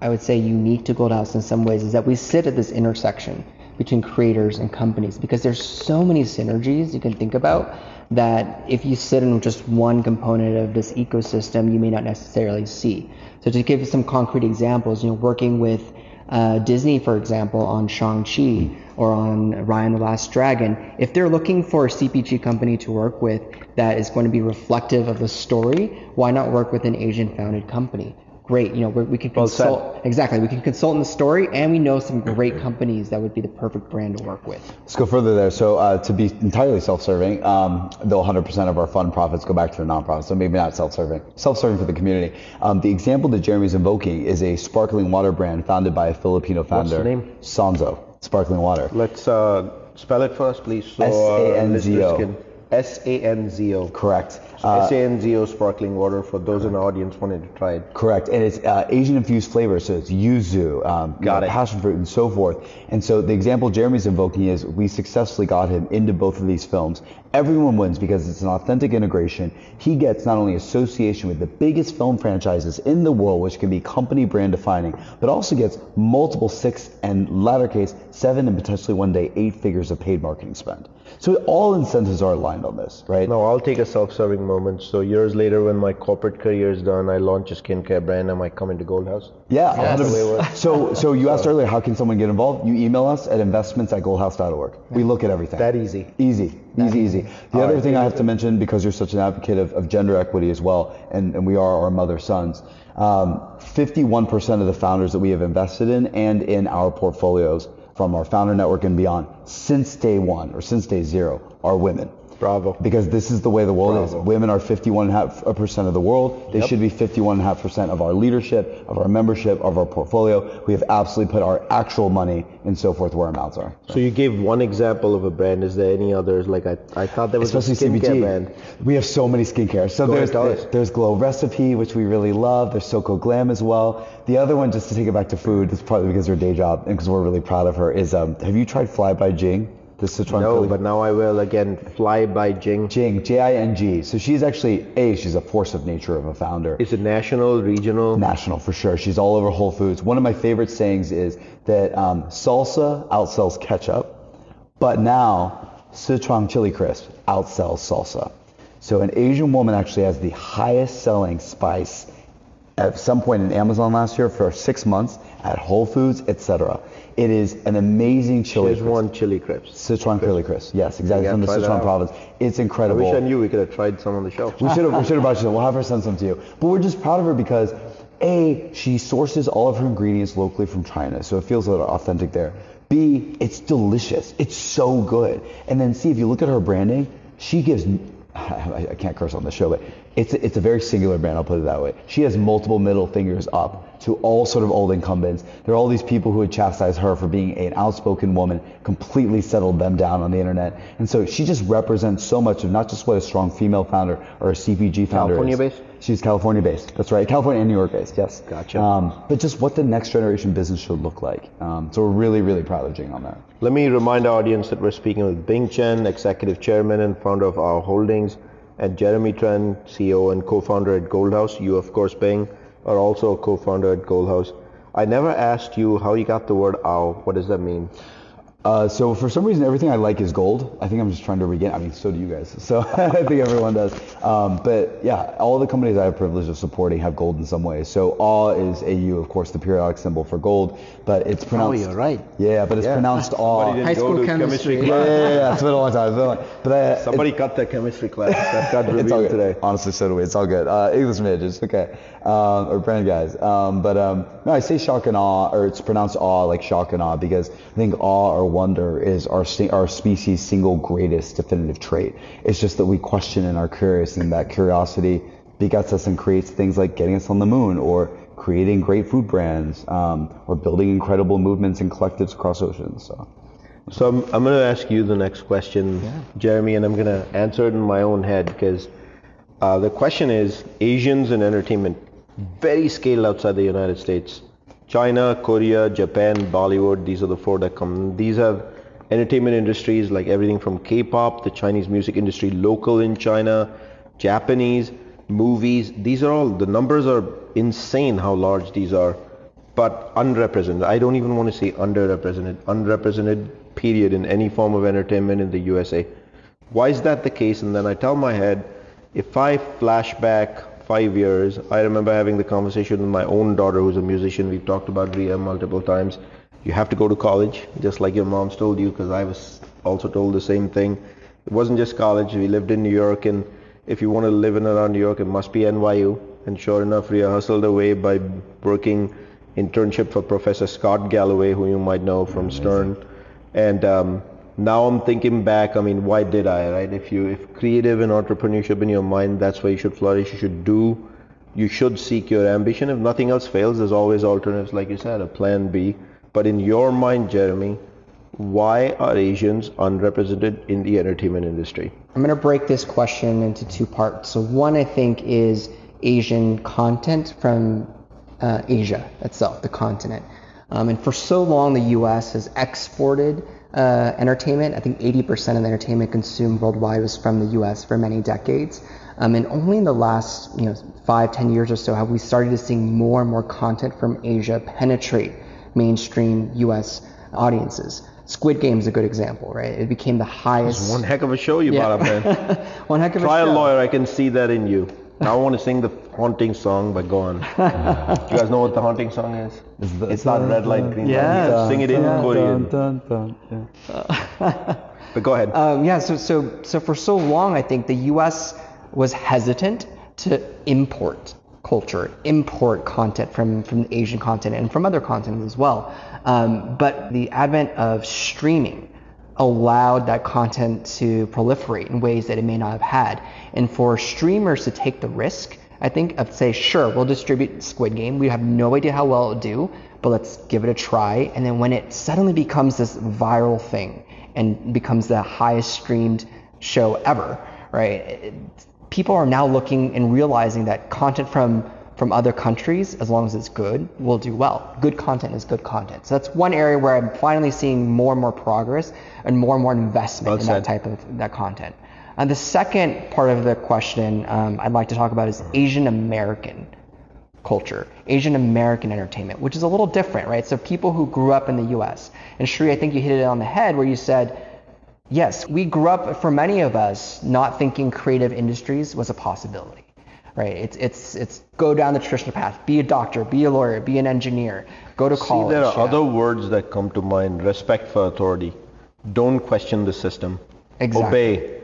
I would say, unique to Gold House in some ways is that we sit at this intersection between creators and companies because there's so many synergies you can think about that if you sit in just one component of this ecosystem, you may not necessarily see. So to give some concrete examples, you know, working with uh, Disney, for example, on Shang-Chi or on Raya and the Last Dragon, if they're looking for a CPG company to work with that is going to be reflective of the story, why not work with an Asian founded company? Great, you know, we we can Well said. consult, exactly, we can consult in the story and we know some great companies that would be the perfect brand to work with. Let's go further there. So uh, to be entirely self-serving, um, though 100% of our fund profits go back to the nonprofit, so maybe not self-serving, self-serving for the community. Um, the example that Jeremy's invoking is a sparkling water brand founded by a Filipino founder, What's the name? Sanzo, sparkling water. Let's uh, spell it first, please. So, uh, S-A-N-Z-O. listeners can- S-A-N-Z-O. Correct. Uh, S-A-N-Z-O sparkling water for those in the audience wanting to try it. Correct, and it's uh, Asian infused flavor, so it's yuzu, um, Got know, it. passion fruit, and so forth. And so the example Jeremy's invoking is we successfully got him into both of these films. Everyone wins because it's an authentic integration. He gets not only association with the biggest film franchises in the world, which can be company brand defining, but also gets multiple six and latter case seven and potentially one day eight figures of paid marketing spend. So all incentives are aligned on this, right? No, I'll take a self-serving moment. So years later, when my corporate career is done, I launch a skincare brand. I might come into Gold House. Yeah, That's the way it works. So, so you asked earlier, how can someone get involved? You email us at investments at goldhouse.org. We look at everything. That easy. Easy, easy, easy. The All other right. thing I have to mention, because you're such an advocate of, of gender equity as well, and, and we are our mother sons, um, 51% of the founders that we have invested in and in our portfolios from our founder network and beyond since day one or since day zero are women. Bravo. Because this is the way the world Bravo. is. Women are 51.5% of the world. They Yep. should be 51.5% of our leadership, of our membership, of our portfolio. We have absolutely put our actual money and so forth where our mouths are. So you gave one example of a brand. Is there any others? Like I, I thought there was Especially a skincare CPG. brand. We have so many skincare. So Go there's ahead, there's Glow Recipe, which we really love. There's Soko Glam as well. The other one, just to take it back to food, it's probably because her day job and because we're really proud of her. Is um, have you tried Fly by Jing? No, but now I will again. Fly by Jing. Jing, J-I-N-G. So she's actually a she's a force of nature of a founder. Is it national, regional? National for sure. She's all over Whole Foods. One of my favorite sayings is that um, salsa outsells ketchup, but now Sichuan chili crisp outsells salsa. So an Asian woman actually has the highest selling spice at some point in Amazon last year for six months at Whole Foods, etc. It is an amazing chili. One chili crisp. Sichuan curly crisp. Yes, exactly from the Sichuan province. It's incredible. I wish I knew we could have tried some on the show. We should have we should have brought you some. We'll have her send some to you. But we're just proud of her because A, she sources all of her ingredients locally from China, so it feels a little authentic there. B, it's delicious. It's so good. And then C, if you look at her branding, she gives I can't curse on the show, but it's a, it's a very singular brand, I'll put it that way. She has multiple middle fingers up to all sort of old incumbents. There are all these people who would chastise her for being an outspoken woman, completely settled them down on the internet. And so she just represents so much of not just what a strong female founder or a CPG founder California is. based? She's California based. That's right. California and New York based, yes. Gotcha. Um, but just what the next generation business should look like. Um, so we're really, really proud of Jing on that. Let me remind our audience that we're speaking with Bing Chen, Executive Chairman and founder of AU Holdings, and Jeremy Tran, CEO and co-founder at Gold House. You, of course, Bing, are also a co-founder at Gold House. I never asked you how you got the word owl. What does that mean? Uh, so for some reason, everything I like is gold. I think I'm just trying to regain. I mean, so do you guys. So I think everyone does. Um, but yeah, all the companies I have privilege of supporting have gold in some way. So awe is AU, of course, the periodic symbol for gold, but it's pronounced. Oh, you're right. Yeah, but it's Yeah. pronounced awe. Somebody Yeah, didn't High school to chemistry. yeah, class. yeah, yeah. It's been a long time. A long But I, Somebody cut their chemistry class. That got it's all revealed good. today. Honestly, so do we. It's all good. Uh, English majors, okay. Um, or brand guys. Um, but um, no, I say shock and awe, or it's pronounced awe, like shock and awe, because I think awe or wonder is our our species' single greatest definitive trait. It's just that we question and are curious, and that curiosity begets us and creates things like getting us on the moon, or creating great food brands, um, or building incredible movements and collectives across oceans. So. So I'm, I'm going to ask you the next question, Jeremy, and I'm going to answer it in my own head because uh, the question is Asians in entertainment, very scaled outside the United States. China, Korea, Japan, Bollywood, these are the four that come. These have entertainment industries like everything from K-pop, the Chinese music industry, local in China, Japanese, movies. These are all, the numbers are insane how large these are but unrepresented. I don't even want to say underrepresented, unrepresented period in any form of entertainment in the USA. Why is that the case? And then I tell my head, if I flash back five years, I remember having the conversation with my own daughter who's a musician. We've talked about Rhea multiple times. You have to go to college, just like your mom's told you, because I was also told the same thing. It wasn't just college. We lived in New York, and if you want to live in around New York, it must be NYU. And sure enough, Rhea hustled away by working internship for Professor Scott Galloway, who you might know from Stern. And um, now I'm thinking back. I mean, why did I? Right? If you, if creative and entrepreneurship in your mind, that's where you should flourish. You should do. You should seek your ambition. If nothing else fails, there's always alternatives, like you said, a plan B. But in your mind, Jeremy, why are Asians unrepresented in the entertainment industry? I'm going to break this question into two parts. So one, I think, is Asian content from uh, Asia itself, the continent. Um, and for so long, the U.S. has exported uh, entertainment. I think 80% of the entertainment consumed worldwide was from the U.S. for many decades. Um, and only in the last, you know, five, ten years or so have we started to see more and more content from Asia penetrate mainstream U.S. audiences. Squid Game is a good example, right? It became the highest. One heck of a show you Yeah. brought up, man. one heck of a Try a lawyer. I can see that in you. Now I want to sing the haunting song, but go on. you guys know what the haunting song is? the- it's not red light, green Yes. light. Sing it in Dun, Korean. Dun, dun, dun, yeah. But go ahead. Um, yeah, so, so, so for so long, I think the US was hesitant to import culture, import content from, from the Asian continent and from other continents as well. Um, but the advent of streaming allowed that content to proliferate in ways that it may not have had. And for streamers to take the risk, I think, of say, sure, we'll distribute Squid Game. We have no idea how well it'll do, but let's give it a try. And then when it suddenly becomes this viral thing and becomes the highest streamed show ever, right? it- people are now looking and realizing that content from from other countries, as long as it's good, will do well. Good content is good content. So that's one area where I'm finally seeing more and more progress and more and more investment Well in that type of that content. And the second part of the question um, I'd like to talk about is Asian American culture, Asian American entertainment, which is a little different, right? So people who grew up in the U.S. And Sri, I think you hit it on the head where you said, yes, we grew up for many of us not thinking creative industries was a possibility, right? It's it's it's go down the traditional path, be a doctor, be a lawyer, be an engineer, go to See, college. there are yeah. other words that come to mind. Respect for authority. Don't question the system. Exactly. Obey.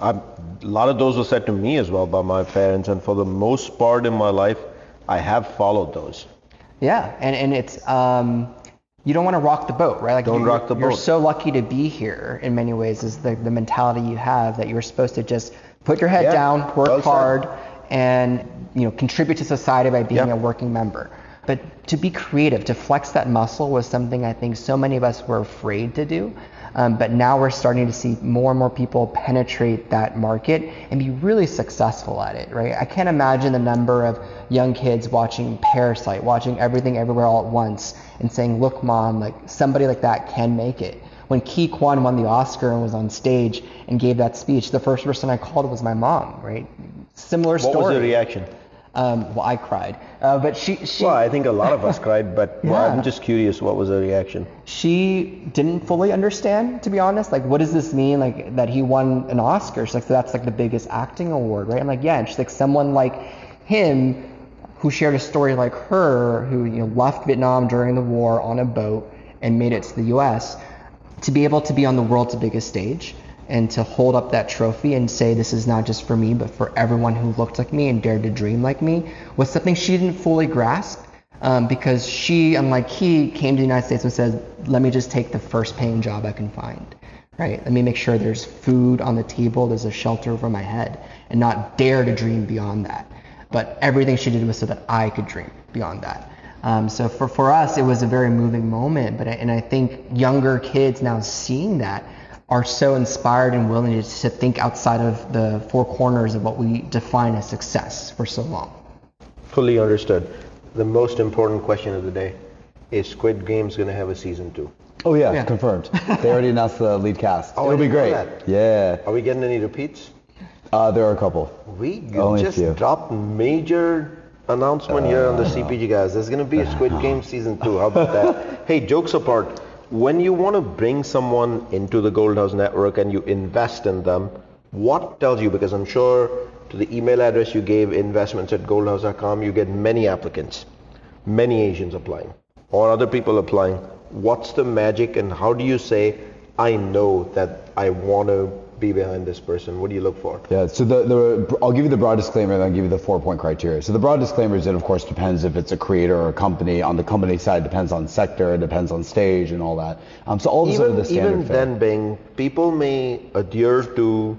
a lot of those were said to me as well by my parents, and for the most part in my life, I have followed those. Yeah, and, and it's um, you don't want to rock the boat, right? Like don't rock the boat. You're so lucky to be here in many ways. Is the, the mentality you have that you're supposed to just put your head Yeah, down, work well said. And you know contribute to society by being Yeah. a working member. But to be creative, to flex that muscle was something I think so many of us were afraid to do. Um, but now we're starting to see more and more people penetrate that market and be really successful at it, right? I can't imagine the number of young kids watching Parasite, watching Everything Everywhere All at Once, and saying, "Look, mom, like somebody like that can make it." When Ki Kwan won the Oscar and was on stage and gave that speech, the first person I called was my mom, right? Similar What story. was the reaction? Um, well, I cried, uh, but she she Well, I think a lot of us cried, but well, Yeah. I'm just curious. What was the reaction? she didn't fully understand, to be honest. Like, what does this mean? Like that he won an Oscar? She's like, so that's like the biggest acting award, right? I'm like, yeah. And she's like, someone like him, who shared a story like her, who you know left Vietnam during the war on a boat and made it to the U.S. to be able to be on the world's biggest stage and to hold up that trophy and say this is not just for me but for everyone who looked like me and dared to dream like me was something she didn't fully grasp um, because she, unlike he, came to the United States and said, "Let me just take the first paying job I can find." Right? Let me make sure there's food on the table, there's a shelter over my head, and not dare to dream beyond that. But everything she did was so that I could dream beyond that. Um, so for, for us, it was a very moving moment. But and I think younger kids now seeing that are so inspired and willing to, to think outside of the four corners of what we define as success for so long. Fully understood. The most important question of the day is Squid Game's going to have a season two. Oh yeah, Yeah. confirmed. They already announced the lead cast. Oh, It'll be great. that. Yeah. Are we getting any repeats? Uh, there are a couple. We Only just few. dropped major announcement here on the CPG guys. There's going to be a Squid Game season two. How about that? hey, jokes apart, when you want to bring someone into the Gold House network and you invest in them, what tells you? Because I'm sure to the email address you gave, investments at goldhouse.com, you get many applicants, many Asians applying, or other people applying. What's the magic, and how do you say, I know that I want to be behind this person? What do you look for? Yeah, so the, the I'll give you the broad disclaimer and then I'll give you the four point criteria. So the broad disclaimer is it of course depends if it's a creator or a company. On the company side, depends on sector, it depends on stage and all that. Um, so all the sort of even, the standard even then, Bing, people may adhere to,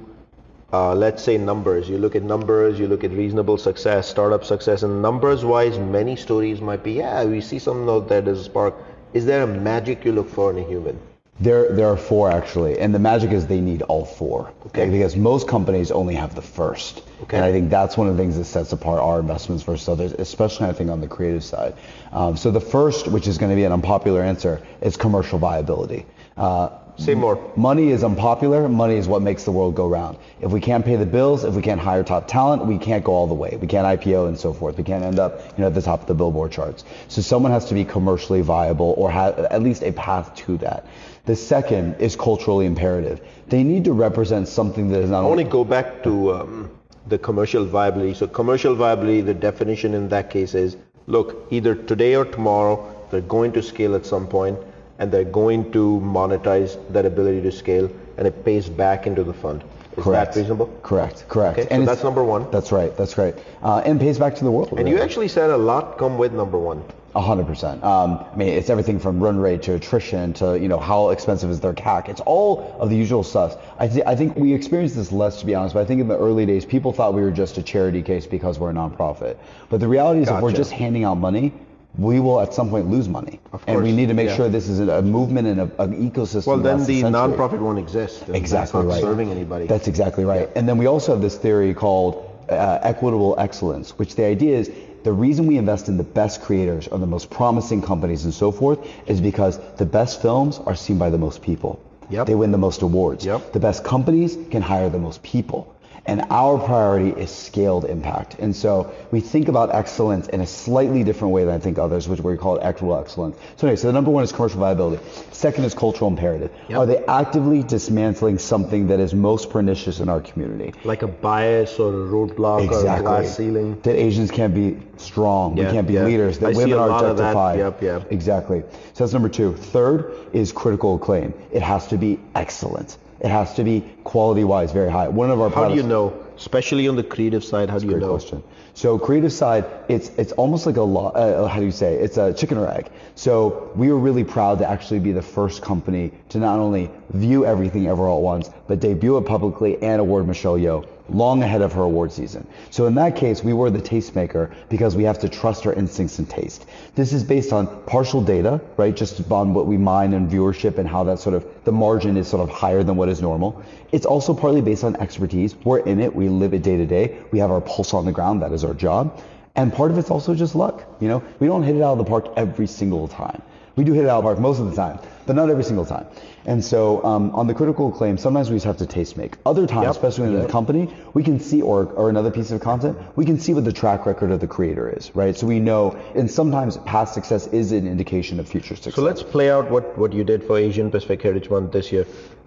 uh, let's say, numbers. You look at numbers, you look at reasonable success, startup success, and numbers-wise, many stories might be, yeah, we see something out there, there's a spark. Is there a magic you look for in a human? There, there are four actually, and the magic is they need all four. Okay. Because most companies only have the first. Okay. And I think that's one of the things that sets apart our investments versus others, especially I think on the creative side. Um, so the first, which is going to be an unpopular answer, is commercial viability. Uh, Say more. Money is unpopular. Money is what makes the world go round. If we can't pay the bills, if we can't hire top talent, we can't go all the way. We can't IPO and so forth. We can't end up, you know, at the top of the billboard charts. So someone has to be commercially viable or have at least a path to that. The second is culturally imperative. They need to represent something that is not I want only to go back to um, the commercial viability. So commercial viability, the definition in that case is, look, either today or tomorrow, they're going to scale at some point, and they're going to monetize that ability to scale, and it pays back into the fund. Is correct. that reasonable? Correct. Correct. Okay, so that's number one. That's right. That's right. Uh, and pays back to the world. And you actually said a lot come with number one. A hundred percent. Um, I mean, it's everything from run rate to attrition to you know how expensive is their CAC. It's all of the usual stuff. I, th- I think we experienced this less, to be honest. But I think in the early days, people thought we were just a charity case because we're a nonprofit. But the reality is, if we're just handing out money, we will at some point lose money. and we need to make yeah. sure this is a, movement and a, an ecosystem. Well, then the nonprofit won't exist. Exactly not right. serving anybody. That's exactly right. And then we also have this theory called uh, equitable excellence, which the idea is the reason we invest in the best creators or the most promising companies and so forth is because the best films are seen by the most people. Yep. They win the most awards. Yep. The best companies can hire the most people. And our priority is scaled impact. And so we think about excellence in a slightly different way than I think others, which we call it equitable excellence. So anyway, so the number one is commercial viability. Second is cultural imperative. Are they actively dismantling something that is most pernicious in our community? like a bias or a roadblock or a glass ceiling. That Asians can't be strong, we can't be yeah. leaders, that I women are objectified. Yep, yep. Exactly. So that's number two. Third is critical acclaim. It has to be excellent. It has to be quality wise very high. One of our How do you know? Especially on the creative side, how do you know? question. So creative side, it's it's almost like a lot. Uh, how do you say? It's a chicken or egg. So we were really proud to actually be the first company to not only view everything ever all at once, but debut it publicly and award Michelle Yeoh long ahead of her award season. So in that case, we were the tastemaker because we have to trust our instincts and taste. This is based on partial data, right? Just on what we mine and viewership and how that sort of the margin is sort of higher than what is normal. It's also partly based on expertise. We're in it. We live it day to day. We have our pulse on the ground. That is our job. And part of it's also just luck. You know, we don't hit it out of the park every single time. We do hit it out of the park most of the time, but not every single time. And so um, on the critical acclaim, sometimes we just have to taste make. Other times, Yep. especially in a company, we can see, or, or another piece of content, we can see what the track record of the creator is, right? So we know, and sometimes past success is an indication of future success. So let's play out what, what you did for Asian Pacific Heritage Month this year.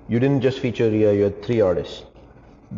You didn't just feature Rhea, you had three artists.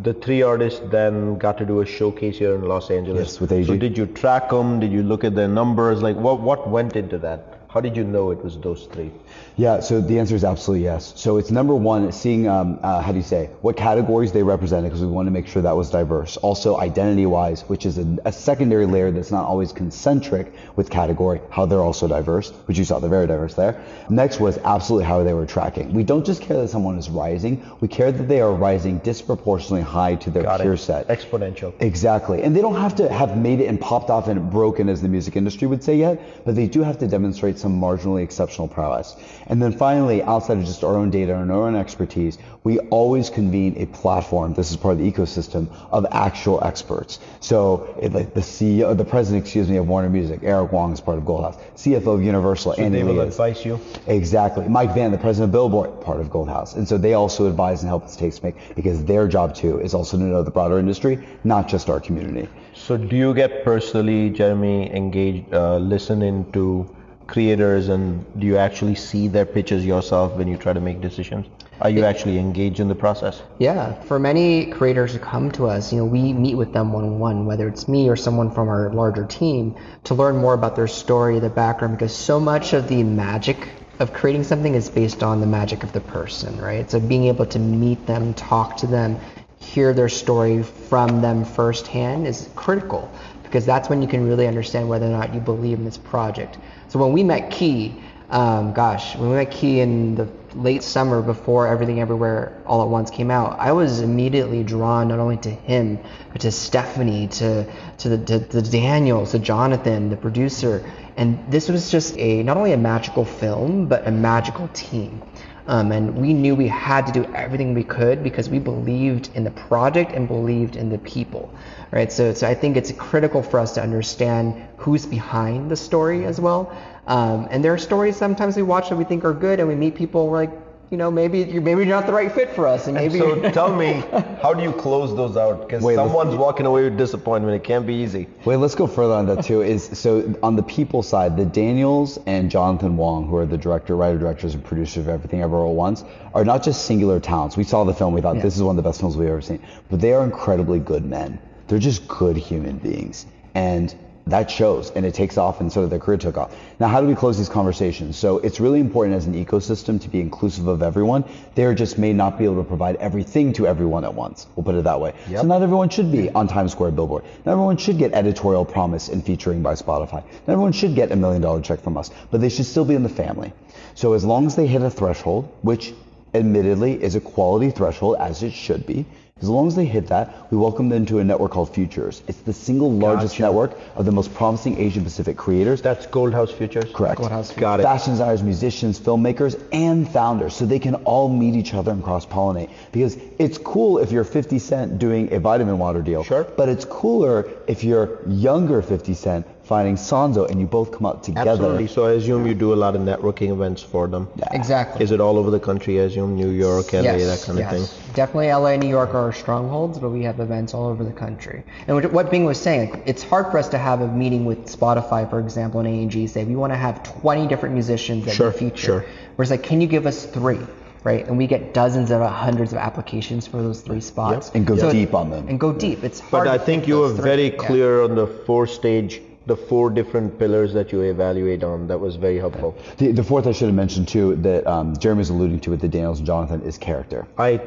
The three artists then got to do a showcase here in Los Angeles. Yes, with AEG. So did you track them? Did you look at their numbers? Like what, what went into that? How did you know it was those three? Yeah, so the answer is absolutely yes. So it's number one, seeing, um, uh, how do you say, what categories they represented, because we want to make sure that was diverse. Also, identity wise, which is a, a secondary layer that's not always concentric with category, how they're also diverse, which you saw, they're very diverse there. Next was absolutely how they were tracking. We don't just care that someone is rising, we care that they are rising disproportionately high to their Got peer it. set. Exponential. Exactly. And they don't have to have made it and popped off and broken, as the music industry would say yet, but they do have to demonstrate some marginally exceptional prowess. And then finally, outside of just our own data and our own expertise, we always convene a platform, this is part of the ecosystem, of actual experts. So like the CEO, the president, excuse me, of Warner Music, Eric Wong is part of Gold House, CFO of Universal, So Andy they will advise you. Exactly. Mike Van, the president of Billboard, part of Gold House. And so they also advise and help us taste make because their job too is also to know the broader industry, not just our community. So do you get personally, Jeremy, engaged, uh, listen into creators and do you actually see their pitches yourself when you try to make decisions? Are you actually engaged in the process? Yeah, for many creators who come to us, you know, we meet with them one-on-one, whether it's me or someone from our larger team, to learn more about their story, their background, because so much of the magic of creating something is based on the magic of the person, right? So being able to meet them, talk to them, hear their story from them firsthand is critical because that's when you can really understand whether or not you believe in this project. So when we met Ke, um, gosh, when we met Ke in the late summer before Everything Everywhere All at Once came out, I was immediately drawn not only to him, but to Stephanie, to to the to, to Daniel, to Jonathan, the producer, and this was just a not only a magical film, but a magical team. Um, and we knew we had to do everything we could because we believed in the project and believed in the people, right? So, so I think it's critical for us to understand who's behind the story as well. Um, and there are stories sometimes we watch that we think are good, and we meet people we're like, you know, maybe you're maybe you're not the right fit for us, and maybe. so tell me, how do you close those out? Because Wait, let's- someone's walking away with disappointment. It can't be easy. Wait, let's go further on that too. Is so on the people side, the Daniels and Jonathan Wang, who are the director, writer, directors, and producers of Everything Ever All at Once, are not just singular talents. We saw the film, we thought Yeah. this is one of the best films we've ever seen. But they are incredibly good men. They're just good human beings, and that shows, and it takes off, and sort of their career took off. Now, how do we close these conversations? So it's really important as an ecosystem to be inclusive of everyone. They just may not be able to provide everything to everyone at once. We'll put it that way. So not everyone should be on Times Square billboard. Not everyone should get editorial promise and featuring by Spotify. Not everyone should get a million dollar check from us, but they should still be in the family. So as long as they hit a threshold, which admittedly is a quality threshold as it should be, as long as they hit that, we welcome them to a network called Futures. It's the single largest Gotcha. network of the most promising Asian Pacific creators. That's Gold House Futures. Correct. Gold House Got it. Fashion designers, musicians, filmmakers, and founders, so they can all meet each other and cross pollinate. Because it's cool if you're 50 Cent doing a vitamin water deal. Sure. But it's cooler if you're younger 50 Cent finding Sanzo and you both come out together. Absolutely. So I assume you do a lot of networking events for them. exactly. Is it all over the country? I assume New York, LA, that kind of yes. thing. Definitely LA and New York are our strongholds, but we have events all over the country. And what- what Bing was saying, like, it's hard for us to have a meeting with Spotify, for example, and AEG, say we want to have 20 different musicians that Sure, we feature. sure. Whereas like, can you give us three? Right, and we get dozens of uh, hundreds of applications for those three spots, Yep. And go So- deep on them. And go deep. It's hard. But I think you were those three. very Yeah. clear on the four stage, the four different pillars that you evaluate on. That was very helpful. The, the fourth I should have mentioned too, that um, Jeremy was alluding to with the Daniels and Jonathan, is character. I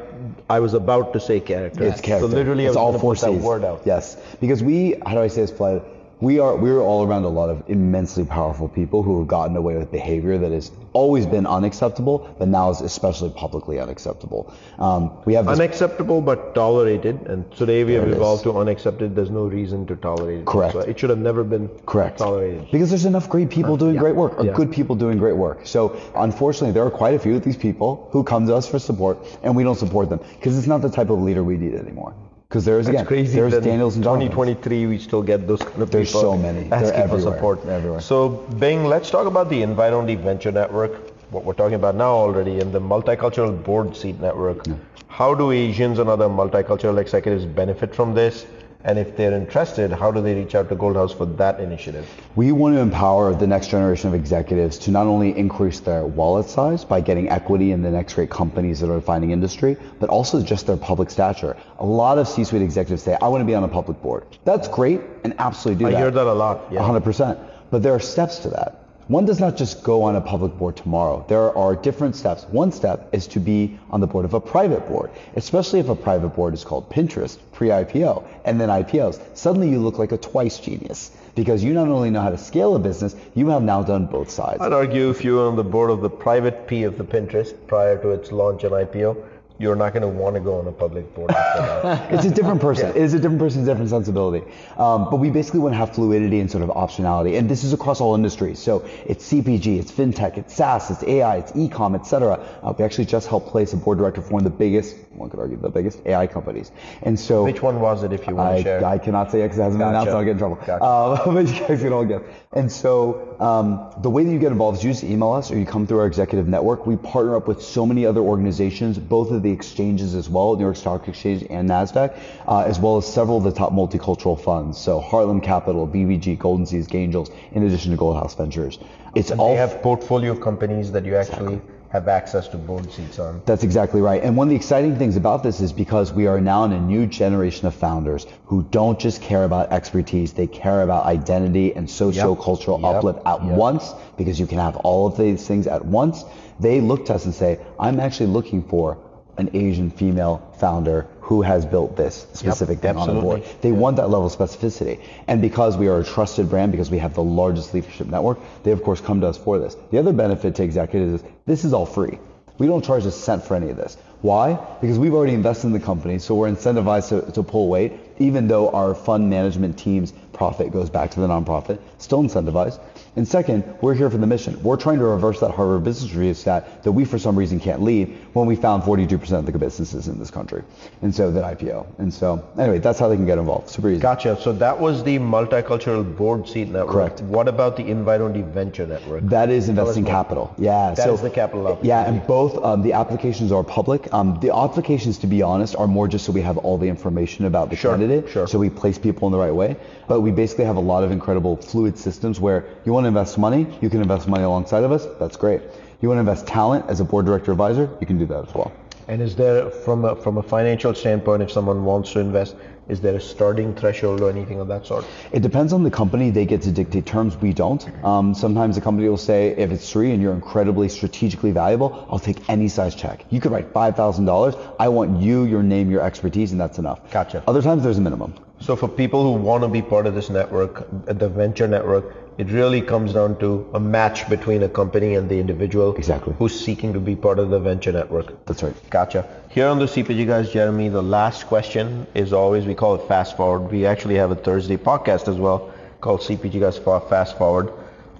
I was about to say character. It's character. So literally, it's I was all four put that word out. Yes, because we, how do I say this, Flight? We are we are all around a lot of immensely powerful people who have gotten away with behavior that has always been unacceptable, but now is especially publicly unacceptable. Um, we have Unacceptable but tolerated, and today we have evolved to unaccepted. There's no reason to tolerate it. Correct. So it should have never been Correct. tolerated. Because there's enough great people doing great work, or Yeah. good people doing great work. So unfortunately, there are quite a few of these people who come to us for support, and we don't support them because it's not the type of leader we need anymore. Because there's again, crazy. there's Daniels and in Jonathan. 2023, we still get those kind of There's people. so many. Asking for support. Everywhere. So, Bing, let's talk about the Invite-Only Venture Network, what we're talking about now already, and the Multicultural Board Seat Network. How do Asians and other multicultural executives benefit from this? And if they're interested, how do they reach out to Gold House for that initiative? We want to empower the next generation of executives to not only increase their wallet size by getting equity in the next great companies that are defining industry, but also just their public stature. A lot of C-suite executives say, I want to be on a public board. That's great and absolutely do I that. I hear that a lot. Yeah. 100%. But there are steps to that. One does not just go on a public board tomorrow. There are different steps. One step is to be on the board of a private board, especially if a private board is called Pinterest pre-IPO and then IPOs. Suddenly you look like a twice genius because you not only know how to scale a business, you have now done both sides. I'd argue if you were on the board of the private P of the Pinterest prior to its launch and IPO, you're not going to want to go on a public board it's a different person. It is a different person, different sensibility. Um, but we basically want to have fluidity and sort of optionality. And this is across all industries. So it's CPG, it's fintech, it's SaaS, it's AI, it's e-com, et cetera. Uh, we actually just helped place a board director for one of the biggest, one could argue the biggest AI companies. And so Which one was it, if you want to I, share? I cannot say it because it hasn't been announced, so I'll get in trouble. Gotcha. Uh, but you guys can all guess. And so um, the way that you get involved is you just email us or you come through our executive network. We partner up with so many other organizations, both of the exchanges as well, New York Stock Exchange and NASDAQ, uh, as well as several of the top multicultural funds. So Harlem Capital, BBG, Golden Seeds, Angels, in addition to Gold House Ventures. It's And all they have portfolio companies that you actually have access to board seats on. That's exactly right. And one of the exciting things about this is because we are now in a new generation of founders who don't just care about expertise, they care about identity and socio-cultural Yep. uplift at Yep. once because you can have all of these things at once. They look to us and say, I'm actually looking for an Asian female founder who has built this specific thing on the board. absolutely. They want that level of specificity. And because we are a trusted brand, because we have the largest leadership network, they of course come to us for this. The other benefit to executives is this is all free. We don't charge a cent for any of this. Why? Because we've already invested in the company, so we're incentivized to, to pull weight. even though our fund management team's profit goes back to the nonprofit, still incentivized. And second, we're here for the mission. We're trying to reverse that Harvard Business Review stat that we, for some reason, can't leave when we found 42% of the businesses in this country. And so that IPO. And so, anyway, that's how they can get involved. Super easy. Gotcha. So that was the multicultural board seat network. Correct. What about the invite only venture network? That is investing capital. Yeah. That so is the capital opportunity. Yeah, and both um, the applications are public. Um, the applications, to be honest, are more just so we have all the information about the Sure, candidate. sure. So we place people in the right way. But we basically have a lot of incredible fluid systems where you want to invest money, you can invest money alongside of us. That's great. You want to invest talent as a board director advisor, you can do that as well. And is there, from a, from a financial standpoint, if someone wants to invest, is there a starting threshold or anything of that sort? It depends on the company. They get to dictate terms. We don't. Um, sometimes the company will say, if it's three and you're incredibly strategically valuable, I'll take any size check. You could write five thousand dollars. I want you, your name, your expertise, and that's enough. Gotcha. Other times there's a minimum. So for people who want to be part of this network, the venture network, it really comes down to a match between a company and the individual Exactly. who's seeking to be part of the venture network. That's right. Gotcha. Here on the CPG guys, Jeremy, the last question is always we call it fast forward. We actually have a Thursday podcast as well called CPG guys Fa- fast forward.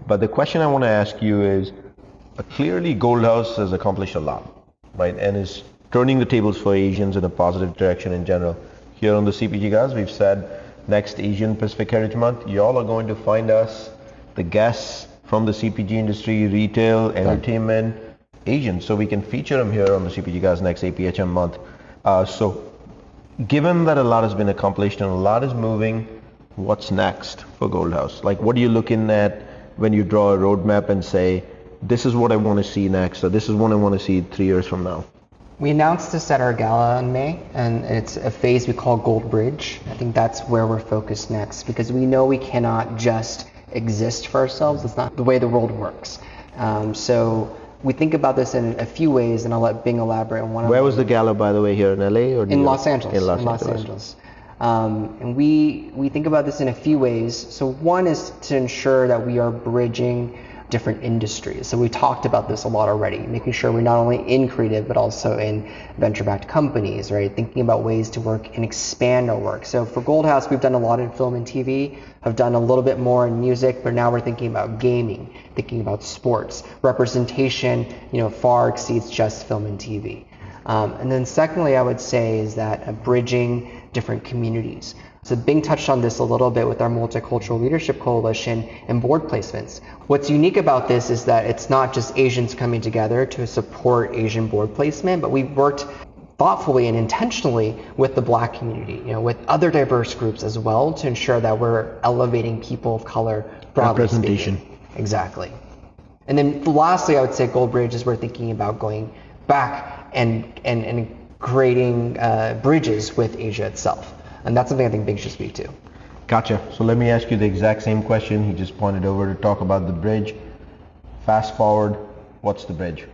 But the question I want to ask you is, clearly Gold House has accomplished a lot, right, and is turning the tables for Asians in a positive direction in general. Here on the CPG guys, we've said next Asian Pacific Heritage Month, y'all are going to find us the guests from the CPG industry, retail, entertainment, Asians, so we can feature them here on the CPG guys next APHM month. Uh, so, given that a lot has been accomplished and a lot is moving, what's next for Gold House? Like, what are you looking at when you draw a roadmap and say, this is what I want to see next, or this is what I want to see three years from now? We announced this at our gala in May, and it's a phase we call Gold Bridge. I think that's where we're focused next because we know we cannot just exist for ourselves. It's not the way the world works. Um, so we think about this in a few ways, and I'll let Bing elaborate on one of Where was the gala, by the way, here in LA or in Los Angeles. In Los Angeles. Um, and we we think about this in a few ways. So one is to ensure that we are bridging different industries. So we talked about this a lot already, making sure we're not only in creative but also in venture-backed companies, right? Thinking about ways to work and expand our work. So for Gold House, we've done a lot in film and TV. Have done a little bit more in music, but now we're thinking about gaming, thinking about sports. Representation, you know, far exceeds just film and TV. Um, and then secondly, I would say is that uh, bridging different communities. So Bing touched on this a little bit with our Multicultural Leadership Coalition and board placements. What's unique about this is that it's not just Asians coming together to support Asian board placement, but we've worked thoughtfully and intentionally with the black community, you know, with other diverse groups as well to ensure that we're elevating people of color broadly Representation. speaking. Exactly. And then lastly, I would say Gold Bridge is we're thinking about going back and and, and creating uh, bridges with Asia itself, and that's something I think Bing should speak to. Gotcha. So let me ask you the exact same question. He just pointed over to talk about the bridge. Fast forward, what's the bridge?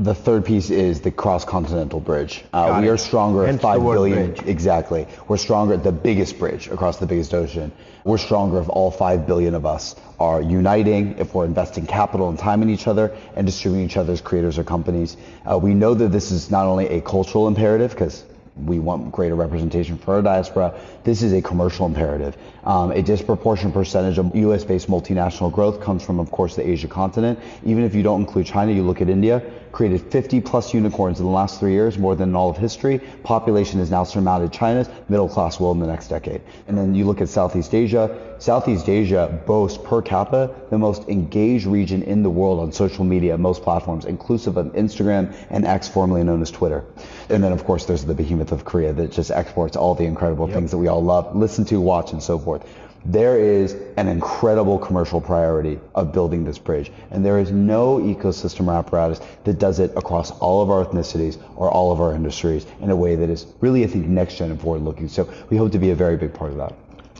The third piece is the cross-continental bridge. Uh, we it. are stronger Hence at the five word billion. bridge. Exactly. We're stronger at the biggest bridge across the biggest ocean. We're stronger if all five billion of us are uniting, if we're investing capital and time in each other and distributing each other's creators or companies. Uh, we know that this is not only a cultural imperative because we want greater representation for our diaspora. This is a commercial imperative. Um, a disproportionate percentage of U.S.-based multinational growth comes from, of course, the Asia continent. Even if you don't include China, you look at India, created 50 plus unicorns in the last three years, more than in all of history. Population has now surmounted China's middle class will in the next decade. And then you look at Southeast Asia. Southeast Asia boasts per capita the most engaged region in the world on social media, most platforms, inclusive of Instagram and X, formerly known as Twitter. And then, of course, there's the behemoth of Korea that just exports all the incredible things that we all love, listen to, watch, and so forth. There is an incredible commercial priority of building this bridge, and there is no ecosystem or apparatus that does it across all of our ethnicities or all of our industries in a way that is really, I think, next gen and forward looking. So we hope to be a very big part of that.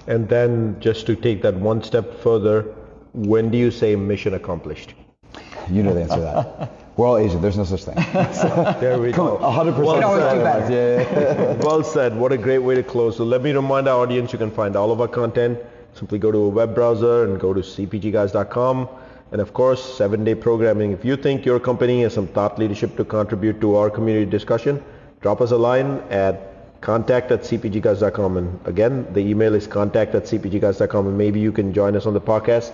And then just to take that one step further, when do you say mission accomplished? You know the answer to that. We're all Asian. There's no such thing. There we Come go. on, 100%. Well said. Yeah, yeah. well said. What a great way to close. So let me remind our audience you can find all of our content. Simply go to a web browser and go to cpgguys.com. And of course, seven day programming. If you think your company has some thought leadership to contribute to our community discussion, drop us a line at contact at cpgguys.com. And again, the email is contact at cpgguys.com. And maybe you can join us on the podcast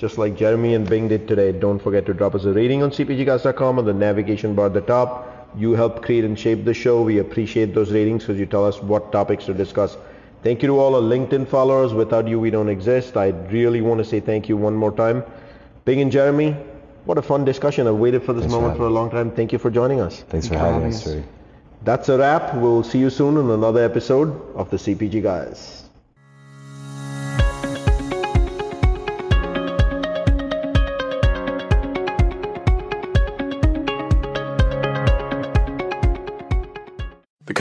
just like Jeremy and Bing did today. Don't forget to drop us a rating on cpgguys.com on the navigation bar at the top. You help create and shape the show. We appreciate those ratings because you tell us what topics to discuss. Thank you to all our LinkedIn followers. Without you, we don't exist. I really want to say thank you one more time. Bing and Jeremy, what a fun discussion. I've waited for this Thanks moment for for a long time. Thank you for joining us. Thanks for Thank you for having having us, us. That's a wrap. We'll see you soon in another episode of the CPG Guys.